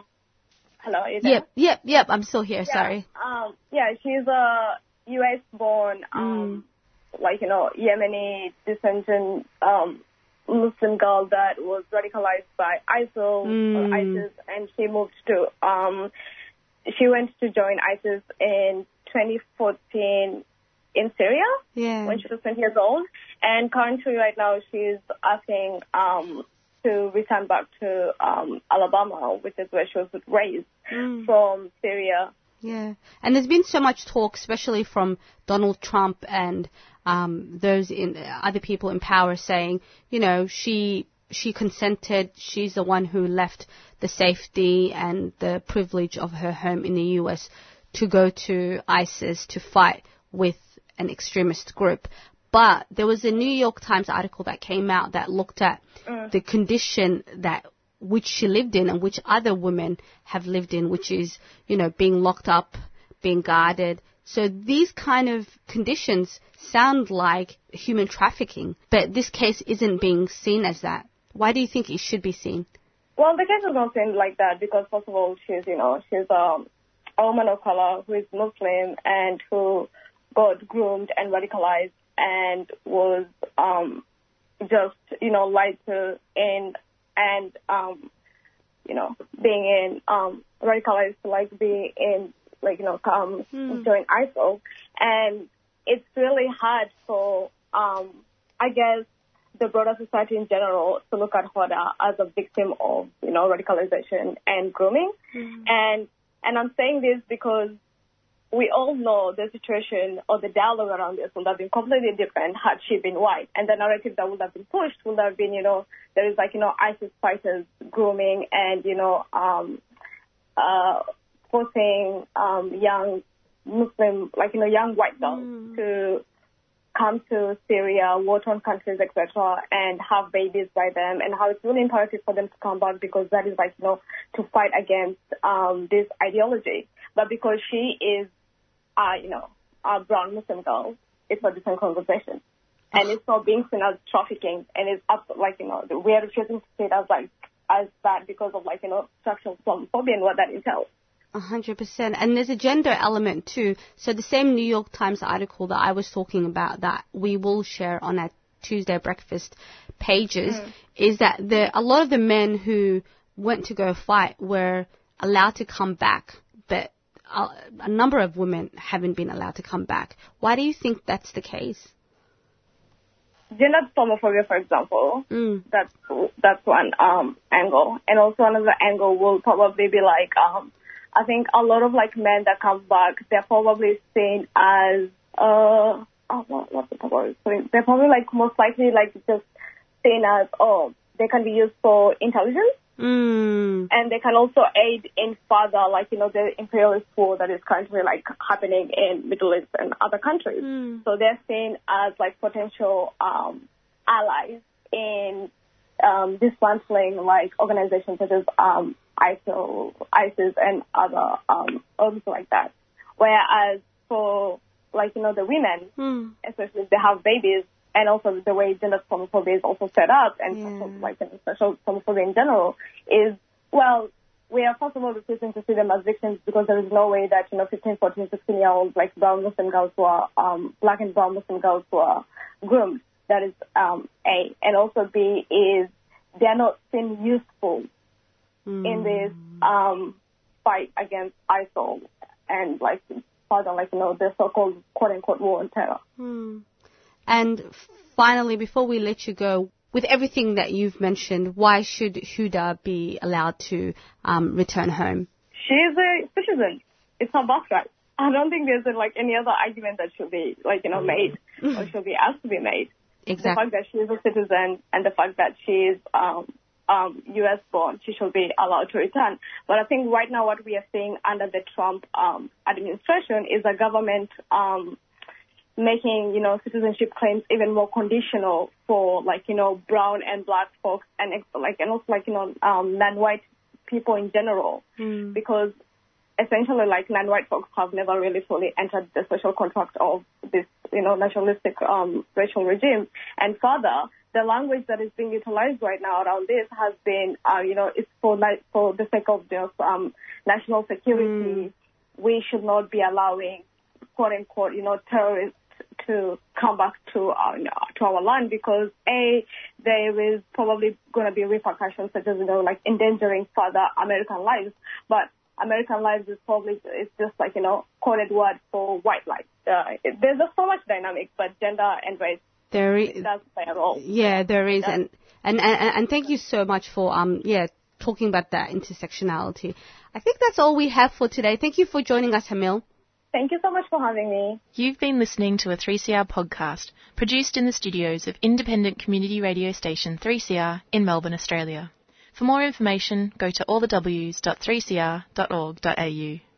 Hello, are? Yep, yep, yep. I'm still here. Yeah, Sorry. Um, yeah, she's a U.S. born, um, like, you know, Yemeni descendant um, Muslim girl that was radicalized by ISIL Mm. ISIS, and she moved to, um, she went to join ISIS in 2014 in Syria Yeah. when she was 20 years old. And currently, right now, she's asking um, to return back to um, Alabama, which is where she was raised Mm. from Syria. Yeah, and there's been so much talk, especially from Donald Trump and um, those in other people in power, saying, you know, she she consented. She's the one who left the safety and the privilege of her home in the U.S. to go to ISIS to fight with an extremist group. But there was a New York Times article that came out that looked at Mm. the condition that which she lived in and which other women have lived in, which is, you know, being locked up, being guarded. So these kind of conditions sound like human trafficking, but this case isn't being seen as that. Why do you think it should be seen? Well, the case is not seen like that because, first of all, she's, you know, she's um, a woman of color who is Muslim and who got groomed and radicalized and was um, just, you know, lied to in and, um, you know, being in, um, radicalized to like be in, like, you know, um, join ISIL. And it's really hard for, um, I guess, the broader society in general to look at Hoda as a victim of, you know, radicalization and grooming. And and I'm saying this because we all know the situation or the dialogue around this would have been completely different had she been white. And the narrative that would have been pushed would have been, you know, there is like, you know, ISIS fighters grooming and, you know, um, uh, forcing um, young Muslim, like, you know, young white girls to come to Syria, war-torn countries, etc., and have babies by them, and how it's really imperative for them to come back because that is like, you know, to fight against um, this ideology. But because she is, uh, you know, a brown Muslim girl, it's a different conversation. And it's not being seen as trafficking, and it's up, like, you know, we are refusing to see it as, like, as bad because of, like, you know, structural Islamophobia and what that entails. A hundred percent. And there's a gender element too. So the same New York Times article that I was talking about that we will share on our Tuesday breakfast pages Mm. is that the, a lot of the men who went to go fight were allowed to come back, but a, a number of women haven't been allowed to come back. Why do you think that's the case? Gender homophobia, for example, Mm. that's that's one um, angle, and also another angle will probably be like um, I think a lot of like men that come back, they're probably seen as uh, oh, what, what's the word? Sorry. They're probably like most likely like just seen as oh they can be used for intelligence. Mm. And they can also aid in further, like, you know, the imperialist war that is currently, like, happening in Middle East and other countries. So they're seen as, like, potential um, allies in um, dismantling, like, organizations such as um, ISIL, ISIS and other um, organizations like that. Whereas for, like, you know, the women, especially if they have babies, and also the way gender homophobia is also set up, and also, like know, social homophobia in general, is well, we are first of all refusing to see them as victims because there is no way that you know 15, 14, 16 year olds like brown Muslim girls who are um, black and brown Muslim girls who are groomed. That is um, A, and also B is they are not seen useful in this um, fight against ISIL and like further like you know the so-called quote unquote war on terror. Hmm. And finally, before we let you go, with everything that you've mentioned, why should Hoda be allowed to um, return home? She is a citizen. It's her birthright. I don't think there's like any other argument that should be like you know made or should be asked to be made. Exactly. The fact that she is a citizen and the fact that she is um, um, U.S. born, she should be allowed to return. But I think right now what we are seeing under the Trump um, administration is a government um, making you know citizenship claims even more conditional for like you know brown and black folks and ex- like and also like you know um, non-white people in general because essentially like non-white folks have never really fully entered the social contract of this, you know, nationalistic um, racial regime. And further, the language that is being utilized right now around this has been, uh, you know, it's for like for the sake of just um, national security. We should not be allowing, quote unquote, you know, terrorists to come back to our to our land because a there is probably going to be repercussions such as you know like endangering further American lives, but American lives is probably it's just like you know coded word for white lives. Uh, there's just so much dynamic, but gender and race There is, does play a role. yeah, there is, and, and and and thank you so much for um yeah talking about that intersectionality. I think that's all we have for today. Thank you for joining us, Hamil. Thank you so much for having me. You've been listening to a 3CR podcast produced in the studios of independent community radio station 3CR in Melbourne, Australia. For more information, go to allthews.3cr.org.au.